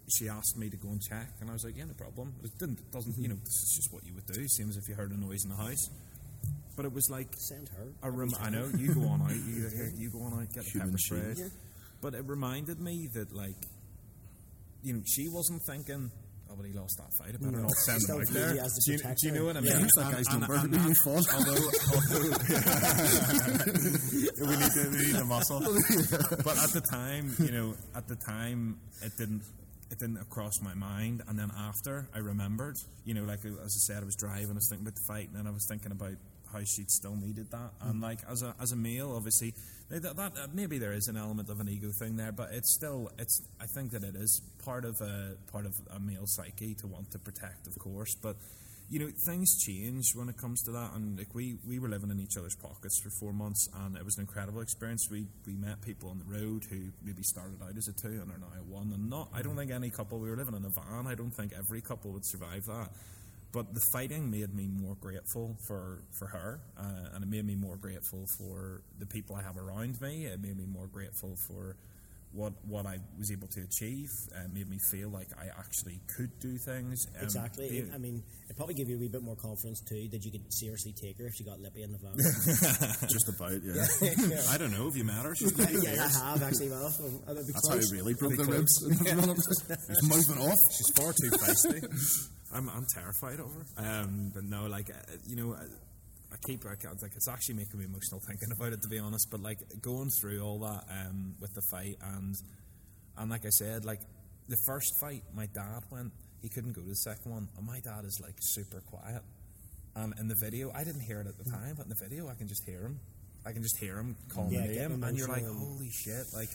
she asked me to go and check, and I was like, yeah, no problem. It didn't, it doesn't, you know, this is just what you would do. Same as if you heard a noise in the house. But it was like Send her. a rem- I know you go on out, you, you go on out, get the Human pepper spray. shield. But it reminded me that like, you know, she wasn't thinking. He lost that fight. I better No. not send Still out there. you the Do you, do you know what I mean? Yeah. Here's that guy's number. Leave me fall. although, although we need to we need the muscle. but at the time, you know, at the time, it didn't it didn't cross my mind. And then after, I remembered, you know, like as I said, I was driving, I was thinking about the fight, and then I was thinking about how she'd still needed that. And mm. like as a as a male, obviously, that, that, that maybe there is an element of an ego thing there, but it's still it's. I think that it is part of a part of a male psyche to want to protect, of course, but you know, things change when it comes to that. And like we, we were living in each other's pockets for four months, and it was an incredible experience. We we met people on the road who maybe started out as a two and are now a one. And not, I don't mm. think any couple. We were living in a van. I don't think every couple would survive that. But the fighting made me more grateful for, for her, uh, and it made me more grateful for the people I have around me. It made me more grateful for what what I was able to achieve. It made me feel like I actually could do things. Um, Exactly. the- I mean, it probably gave you a wee bit more confidence too that you could seriously take her if she got lippy in the van. Just about, yeah. I don't know. Have you met her? She's yeah, I have actually. Well, I'd be That's how close. he really broke the Pretty ribs. It's moving off. She's far too feisty. I'm, I'm terrified of her. Um, but no, like uh, you know, I, I keep I can't, like it's actually making me emotional thinking about it to be honest. But like going through all that um, with the fight and and like I said, like the first fight, my dad went. He couldn't go to the second one, and my dad is like super quiet. And in the video, I didn't hear it at the time, but in the video, I can just hear him. I can just hear him calling Yeah, name, and you're like, holy shit! Like,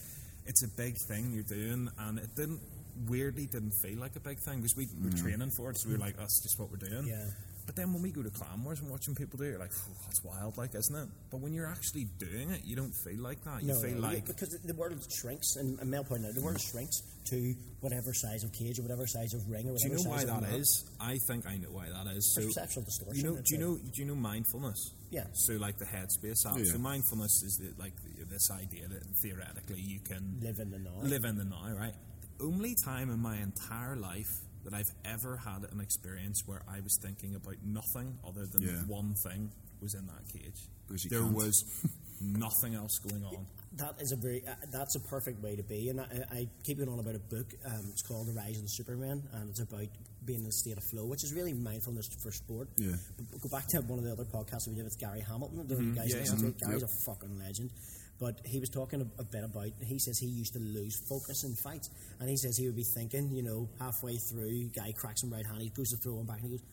it's a big thing you're doing, and it didn't weirdly didn't feel like a big thing because we were mm. training for it, so we were like, oh, that's just what we're doing. Yeah. But then when we go to Clan Wars and watching people do it, you're like, "Phew, that's wild, like, isn't it? But when you're actually doing it, you don't feel like that. You No, feel no, like because the world shrinks, and, and Mel pointed out the world mm. shrinks to whatever size of cage or whatever size of ring or whatever size. Do you know why size of that mat. is? I think I know why that is. So, Perceptual distortion. you know, do you know, do you know mindfulness? Yeah. So, like the Headspace app. Yeah. So, mindfulness is the, like this idea that theoretically you can live in the now. live in the now, right? The only time in my entire life that I've ever had an experience where I was thinking about nothing other than Yeah. one thing was in that cage. There can't. was nothing else going on. That is a very uh, that's a perfect way to be, and I, I keep going on about a book. Um, it's called The Rise of the Superman, and it's about being in a state of flow, which is really mindfulness for sport. Yeah. But go back to one of the other podcasts we did with Gary Hamilton. The guys Yeah, listen to yeah. it. Gary's Yep. a fucking legend. But he was talking a, a bit about. He says he used to lose focus in fights, and he says he would be thinking, you know, halfway through, guy cracks him right hand, he goes to throw him back, and he goes,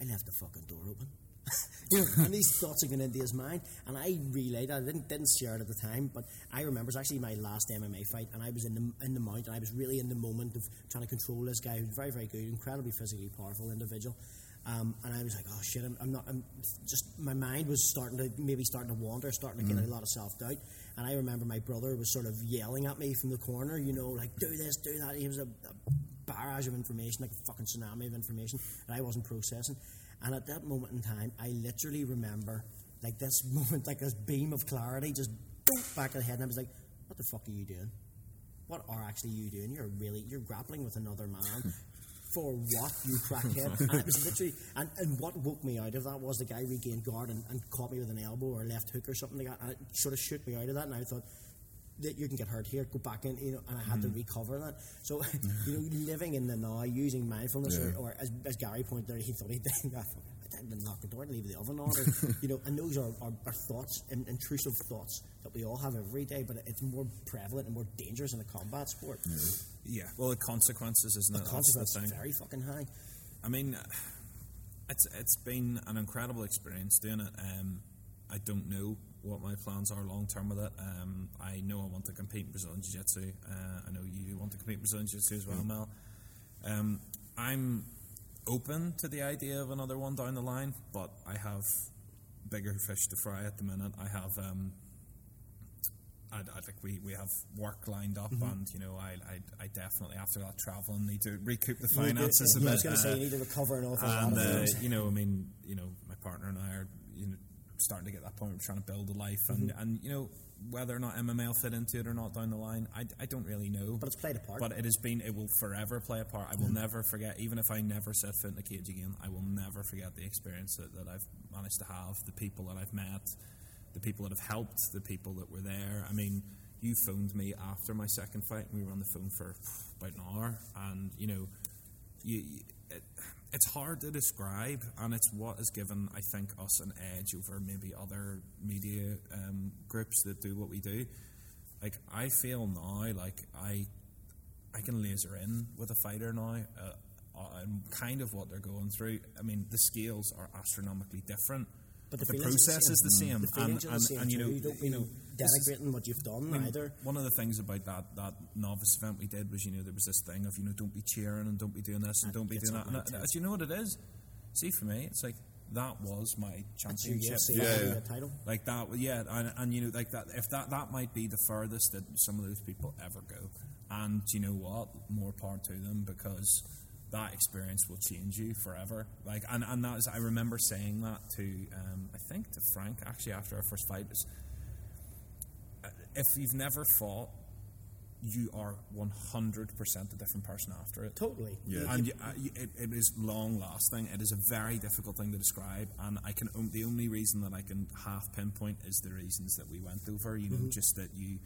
"I left the fucking door open." you know, and these thoughts are going into his mind, and I relayed. that. I didn't didn't share it at the time, but I remember it was actually my last MMA fight, and I was in the in the mount, and I was really in the moment of trying to control this guy who's very very good, incredibly physically powerful individual. Um, and I was like, oh shit, I'm, I'm not. I'm just my mind was starting to maybe starting to wander, starting to get a lot of self doubt. And I remember my brother was sort of yelling at me from the corner, you know, like do this, do that. He was a, a barrage of information, like a fucking tsunami of information that I wasn't processing. And at that moment in time, I literally remember like this moment, like this beam of clarity, just back of the head, and I was like, what the fuck are you doing? What are actually you doing? You're really you're grappling with another man. For what, you crackhead? and it was literally, and, and what woke me out of that was the guy regained guard and, and caught me with an elbow or a left hook or something like that, and it sort of shook me out of that. And I thought, that you can get hurt here, go back in, you know, and I had to mm-hmm. recover that. So, you mm-hmm. know, living in the now, using mindfulness, Yeah. or, or as, as Gary pointed out, he thought he did. I thought, I didn't knock the door and leave the oven on, or, you know, and those are, are, are thoughts, in, intrusive thoughts that we all have every day, but it's more prevalent and more dangerous in a combat sport. Yeah. Well, the consequences, isn't? The That's consequence the very fucking high. I mean, it's it's been an incredible experience doing it. Um, I don't know what my plans are long term with it. Um, I know I want to compete in Brazilian Jiu Jitsu. Uh, I know you want to compete in Brazilian Jiu Jitsu as well, Mel. Um, I'm open to the idea of another one down the line, but I have bigger fish to fry at the minute. I have. Um, I, I think we, we have work lined up, and you know, I, I, I definitely after that traveling need to recoup the finances a Yeah, I bit. was going to say uh, you need to recover an awful lot and uh, you know, I mean, you know, my partner and I are you know starting to get that point. We're trying to build a life, and and you know whether or not MMA will fit into it or not down the line, I, I don't really know. But it's played a part. But it has been, it will forever play a part. I will never forget, even if I never set foot in the cage again, I will never forget the experience that, that I've managed to have, the people that I've met, the people that have helped, the people that were there. I mean, you phoned me after my second fight, and we were on the phone for about an hour, and you know, you, it, it's hard to describe, and it's what has given, I think, us an edge over maybe other media um, groups that do what we do. Like I feel now, like I, I can laser in with a fighter now, uh, uh, and kind of what they're going through. I mean, the scales are astronomically different, But the the, process is the same. The and, feelings are the and, same and you know, you know, denigrating what you've done I mean, either. One of the things about that that novice event we did was, you know, there was this thing of, you know, don't be cheering and don't be doing this and don't be doing that. And do you know what it is? See, for me, it's like that was my championship. Yeah, yeah. title. Like that, yeah, and, and you know, like that. If that that might be the furthest that some of those people ever go, and you know what, more power to them because that experience will change you forever. Like, and and that is, I remember saying that to, um, I think to Frank actually after our first fight. Is, uh, if you've never fought, you are one hundred percent a different person after it. Totally. Yeah. And you, uh, you, it, it is long lasting. It is a very difficult thing to describe, and I can on- the only reason that I can half pinpoint is the reasons that we went over. You know, Mm-hmm. just that you.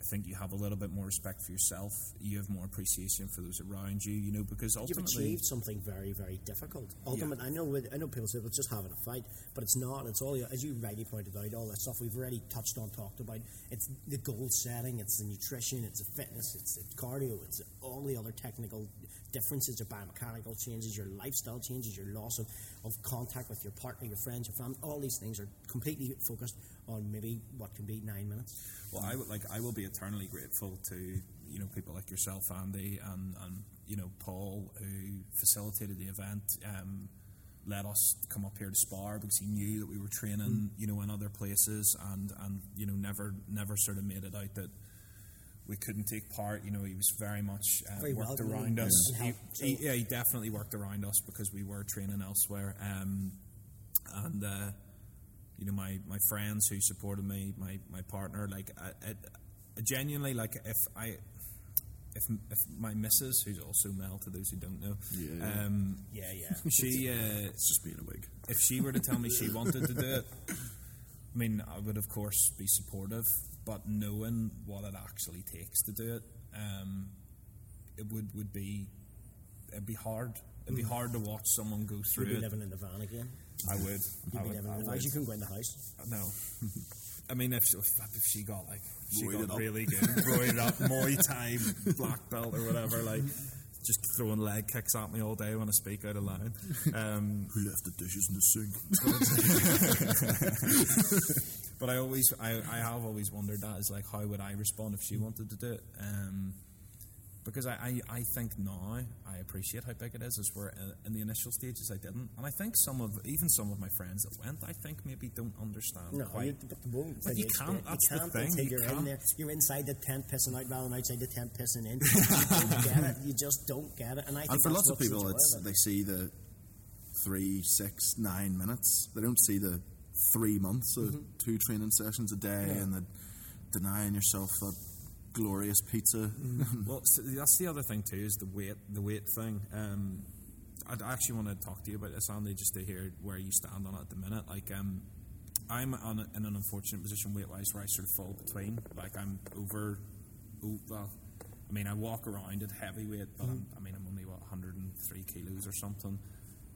I think you have a little bit more respect for yourself. You have more appreciation for those around you. You know, because ultimately You've achieved something very, very difficult. Ultimately, I know, I know people say well, it's just having a fight, but it's not. It's all, as you rightly pointed out, all that stuff we've already touched on, talked about. It's the goal setting, it's the nutrition, it's the fitness, it's the cardio, it's all the other technical differences, your biomechanical changes, your lifestyle changes, your loss of, of contact with your partner, your friends, your family. All these things are completely focused on maybe what can be nine minutes. Well, I would like I will be eternally grateful to you know people like yourself, Andy, and, and you know Paul, who facilitated the event. Um, let us come up here to spar because he knew that we were training, you know, in other places, and and you know never never sort of made it out that we couldn't take part. You know, he was very much uh, Very worked welcoming around us. and He, he- yeah, he definitely worked around us because we were training elsewhere. Um, and uh, you know my, my friends who supported me, my, my partner, like I, I, I genuinely like if I if if my missus, who's also Mel to those who don't know, Yeah. um, Yeah, yeah. she uh, It's just being a wig. if she were to tell me she wanted to do it, I mean I would of course be supportive, but knowing what it actually takes to do it, um, it would would be it'd be hard. It'd be hard to watch someone go You'd through be it. living in the van again. I would. You'd I be would. living I in the would. house. You couldn't go in the house. No. I mean, if, if if she got like she Roided got up. really good, roided up, Muay Thai black belt or whatever, like just throwing leg kicks at me all day when I speak out of line. Um, Who left the dishes in the sink? But I always, I, I have always wondered that is like, how would I respond if she wanted to do it? Um, because I, I, I think now I appreciate how big it is. As we're in, in the initial stages, I didn't, and I think some of even some of my friends that went, I think maybe don't understand No, quite. you, but the won't But you can't, that's the can't thing, until you you're in can't. there. You're inside the tent pissing out rather than outside the tent pissing in. you don't get it. You just don't get it. And I think And for lots of people, it's it. they see the three, six, nine minutes. They don't see the three months of Mm-hmm. two training sessions a day and the denying yourself a glorious pizza. Well, so that's the other thing too is the weight, the weight thing. Um, I'd actually want to talk to you about this, Andy, just to hear where you stand on it at the minute. Like, um, I'm on a, in an unfortunate position weight wise where I sort of fall between. Like, I'm over. Oh, well, I mean, I walk around at heavyweight, but I'm, I mean, I'm only what 103 kilos or something.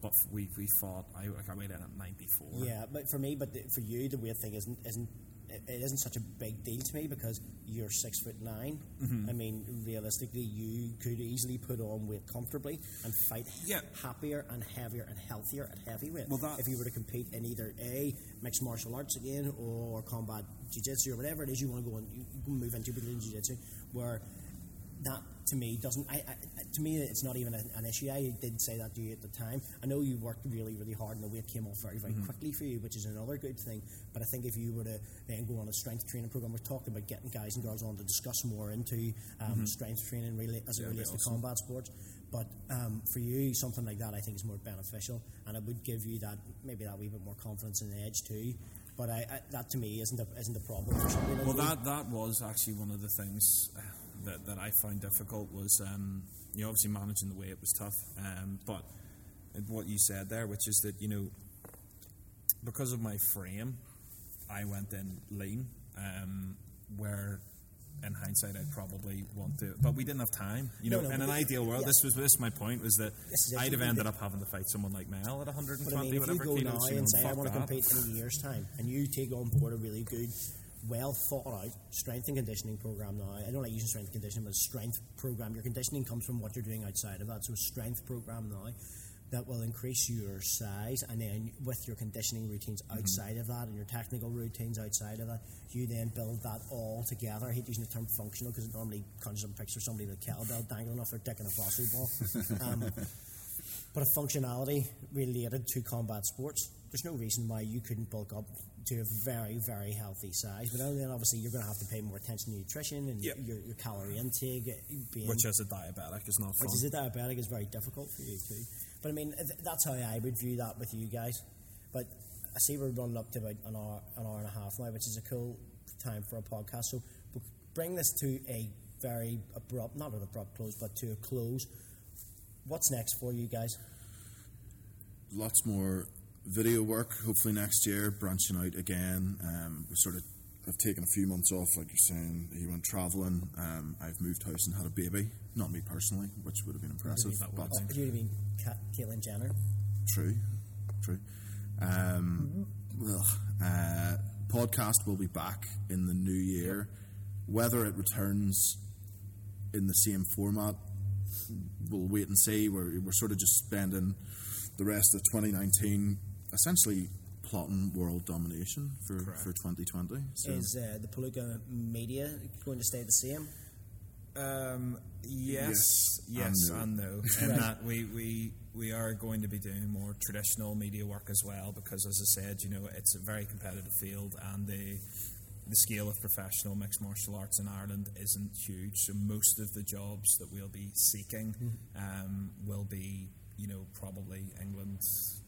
But we we fought. I like I weighed in at 94. Yeah, but for me, but the, for you, the weird thing isn't isn't it isn't such a big deal to me because you're six foot 9 Mm-hmm. I mean, realistically, you could easily put on weight comfortably and fight Yeah. happier and heavier and healthier at heavyweight. Well, that- if you were to compete in either a mixed martial arts again or combat jiu-jitsu or whatever it is you want to go and you you can move into Brazilian jiu-jitsu, where that to me doesn't. I, I to me it's not even an, issue. I did say that to you at the time. I know you worked really really hard and the weight came off very very quickly for you, which is another good thing. But I think if you were to then go on a strength training program, we're talking about getting guys and girls on to discuss more into um, strength training really as it Yeah, that'd relates to awesome. combat sports. But um, for you, something like that, I think is more beneficial, and it would give you that maybe that wee bit more confidence and edge too. But I, I, that to me isn't a, isn't a problem for somebody like Well, that that was actually one of the things uh, that, that I found difficult was um, you know obviously managing the way it was tough, um, but what you said there, which is that you know because of my frame, I went in lean, um, where in hindsight I'd probably want to, but we didn't have time. You know, no, in an ideal world, yeah. this was this my point was that. I'd have ended up having to fight someone like Mel at 120, But I mean, if you whatever go kilos. now you know, and say, I want to compete in a year's time, and you take on board a really good, well thought out strength and conditioning program now, I don't like using strength and conditioning, but a strength program. Your conditioning comes from what you're doing outside of that. So, a strength program now that will increase your size, and then with your conditioning routines Mm-hmm. outside of that and your technical routines outside of that, you then build that all together. I hate using the term functional because it normally conjures up a picture of somebody with a kettlebell dangling off their dick in a phosphate ball. Um, but a functionality related to combat sports. There's no reason why you couldn't bulk up to a very, very healthy size. But then obviously you're going to have to pay more attention to nutrition and Yep. your, your calorie intake. Being, which as a diabetic is not fun. which is a diabetic is very difficult for you too. But I mean, th- that's how I would view that with you guys. But I see we're running up to about an hour, an hour and a half now, which is a cool time for a podcast. So we'll bring this to a very abrupt, not an abrupt close, but to a close. What's next for you guys? lots more video work. Hopefully next year, branching out again. Um, we sort of have taken a few months off, like you're saying. He went travelling. Um, I've moved house and had a baby. Not me personally, which would have been impressive, That would but have been. Do you mean Ka- Caitlyn Jenner? true, true. Um, well, uh, podcast will be back in the new year. Whether it returns in the same format, we'll wait and see. We're, we're sort of just spending the rest of 2019 essentially plotting world domination for, for 2020. So Is uh, the Palooka media going to stay the same? Um, yes, Yes, yes, and and no. no. And Right. that we, we we are going to be doing more traditional media work as well because, as I said, you know, it's a very competitive field, and the the scale of professional mixed martial arts in Ireland isn't huge. So most of the jobs that we'll be seeking um, will be, you know, probably England,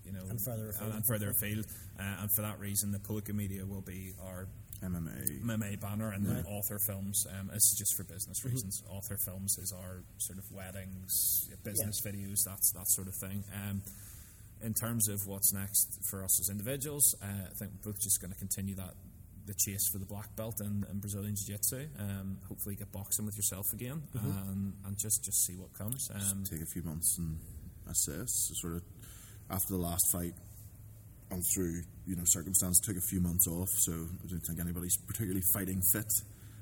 you know, And further afield. and, further afield. Uh, and for that reason, the Polka Media will be our MMA. MMA banner and then Author Films. Um, it's just for business reasons. Author Films is our sort of weddings, business videos, that's that sort of thing. Um, in terms of what's next for us as individuals, uh, I think we're both just going to continue that the chase for the black belt in, in Brazilian Jiu Jitsu. Um, hopefully, get boxing with yourself again, and, and just just see what comes. Um, take a few months and assess. So sort of after the last fight, and through you know circumstance, took a few months off. So I don't think anybody's particularly fighting fit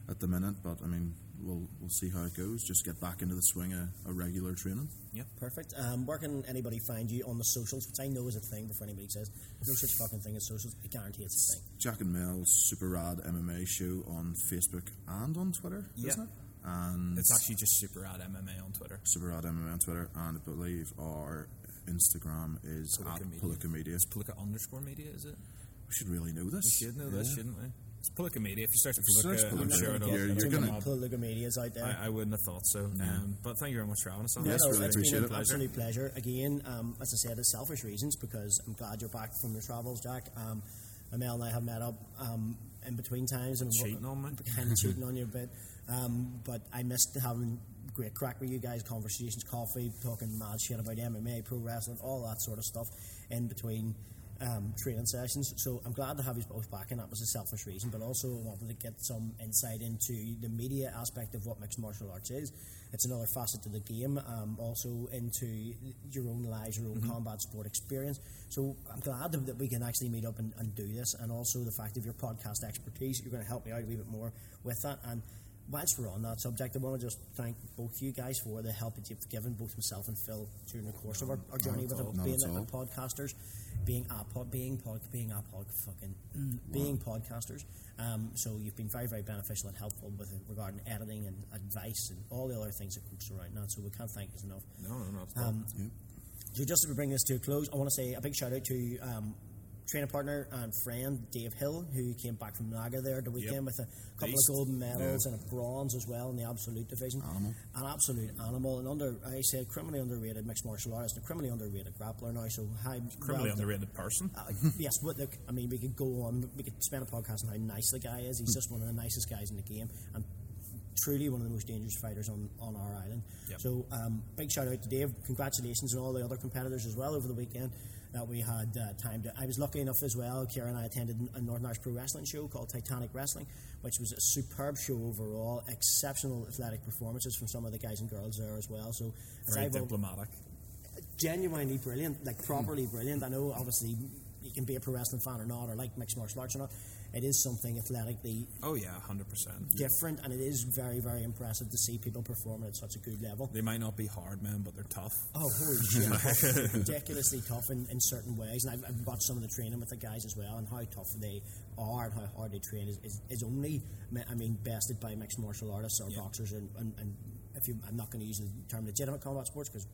at the minute. But I mean, we'll we'll see how it goes. Just get back into the swing of a regular training. Yeah, perfect. Um, where can anybody find you on the socials? Which I know is a thing before anybody says no such fucking thing as socials. I guarantee it's a thing. Jack and Mel's Super Rad MMA show on Facebook and on Twitter, Yeah. isn't it? And it's actually just super rad MMA on Twitter. Super Rad MMA on Twitter, and I believe our Instagram is Polika at Media. Polika Media. It's Polika underscore media, is it? We should really know this. We should know this, shouldn't we? It's Polika Media. If you search Search Polika, I'm Polika. sure it'll, You're- it'll you're gonna- up. Political media's out there. I, I wouldn't have thought so. Um, but thank you very much for having us on. Yes, no, really it's appreciate been it. an absolute pleasure. Again, um, as I said, it's selfish reasons because I'm glad you're back from your travels, Jack. Um, Amel and I have met up um, in between times and Cheating on me. kind of cheating on you a bit. Um, but I missed having great crack with you guys, conversations, coffee, talking mad shit about MMA, pro wrestling, all that sort of stuff in between um, training sessions. So I'm glad to have you both back, and that was a selfish reason. But also wanted to get some insight into the media aspect of what mixed martial arts is. It's another facet to the game. Um, also into your own lives, your own combat sport experience. So I'm glad that that we can actually meet up and, and do this, and also the fact of your podcast expertise. You're going to help me out a wee bit more with that. And whilst we're on that subject, I want to just thank both you guys for the help that you've given both myself and Phil during the course of our, our journey with all, being a, podcasters, being a pod, being pod, being a pod, fucking being podcasters. Um, so you've been very, very beneficial and helpful with it regarding editing and advice and all the other things that comes around that. So we can't thank you enough. No, no, no. Um, so just as we bring this to a close, I want to say a big shout out to um, training partner and friend Dave Hill, who came back from NAGA there the weekend with a couple Beast. of gold medals and a bronze as well in the absolute division. Animal. An absolute animal, and under I said criminally underrated mixed martial artist, and a criminally underrated grappler now. So high, Criminally well, underrated person. uh, yes, but look, I mean, we could go on, we could spend a podcast on how nice the guy is. He's just one of the nicest guys in the game, and truly one of the most dangerous fighters on, on our island. Yep. So, um, big shout out to Dave. Congratulations and all the other competitors as well over the weekend that we had uh, time to. I was lucky enough as well. Kira and I attended a Northern Irish Pro Wrestling show called Titanic Wrestling, which was a superb show overall. Exceptional athletic performances from some of the guys and girls there as well. So, Very diplomatic. genuinely brilliant, like properly brilliant. I know, obviously, you can be a pro wrestling fan or not, or like mixed martial arts or not. It is something athletically Oh yeah, hundred percent. different, and it is very, very impressive to see people performing at such a good level. They might not be hard men, but they're tough. Oh, holy shit! Ridiculously tough in, in certain ways, and I've, I've watched some of the training with the guys as well, and how tough they are and how hard they train is, is, is only, I mean, bested by mixed martial artists or Yeah. boxers, and, and, and if you, I'm not going to use the term legitimate combat sports because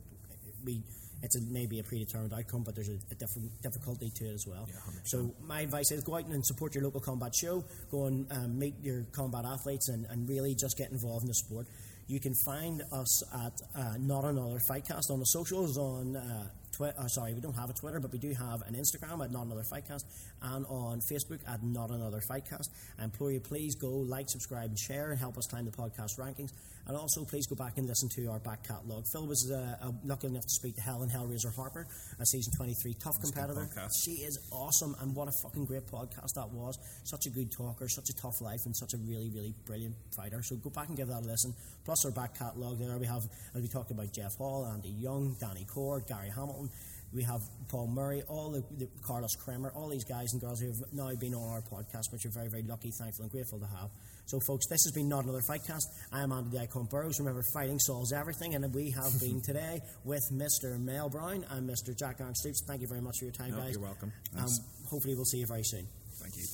we. It's a, maybe a predetermined outcome, but there's a, a different difficulty to it as well. Yeah, so my advice is go out and support your local combat show. Go and um, meet your combat athletes and, and really just get involved in the sport. You can find us at uh, Not Another Fightcast on the socials on uh, Twitter. Uh, sorry, we don't have a Twitter, but we do have an Instagram at Not Another Fightcast and on Facebook at Not Another Fightcast. I implore you, please go like, subscribe, and share and help us climb the podcast rankings. And also, please go back and listen to our back catalogue. Phil was uh, uh, lucky enough to speak to Helen Hellraiser Harper, a season 23 tough good competitor. She is awesome, and what a fucking great podcast that was. Such a good talker, such a tough life, and such a really, really brilliant fighter. So go back and give that a listen. Plus, our back catalogue there, we have, as we talked about, Jeff Hall, Andy Young, Danny Cord, Gary Hamilton. We have Paul Murray, all the, the Carlos Kremer, all these guys and girls who have now been on our podcast, which we're very, very lucky, thankful, and grateful to have. So, folks, this has been Not Another Fightcast. I am Andy the Icon Burrows. Remember, fighting solves everything, and we have been today with Mr. Mel Brown and Mr. Jack Stoops. Thank you very much for your time, No, guys. you're welcome. Um, hopefully, we'll see you very soon. Thank you.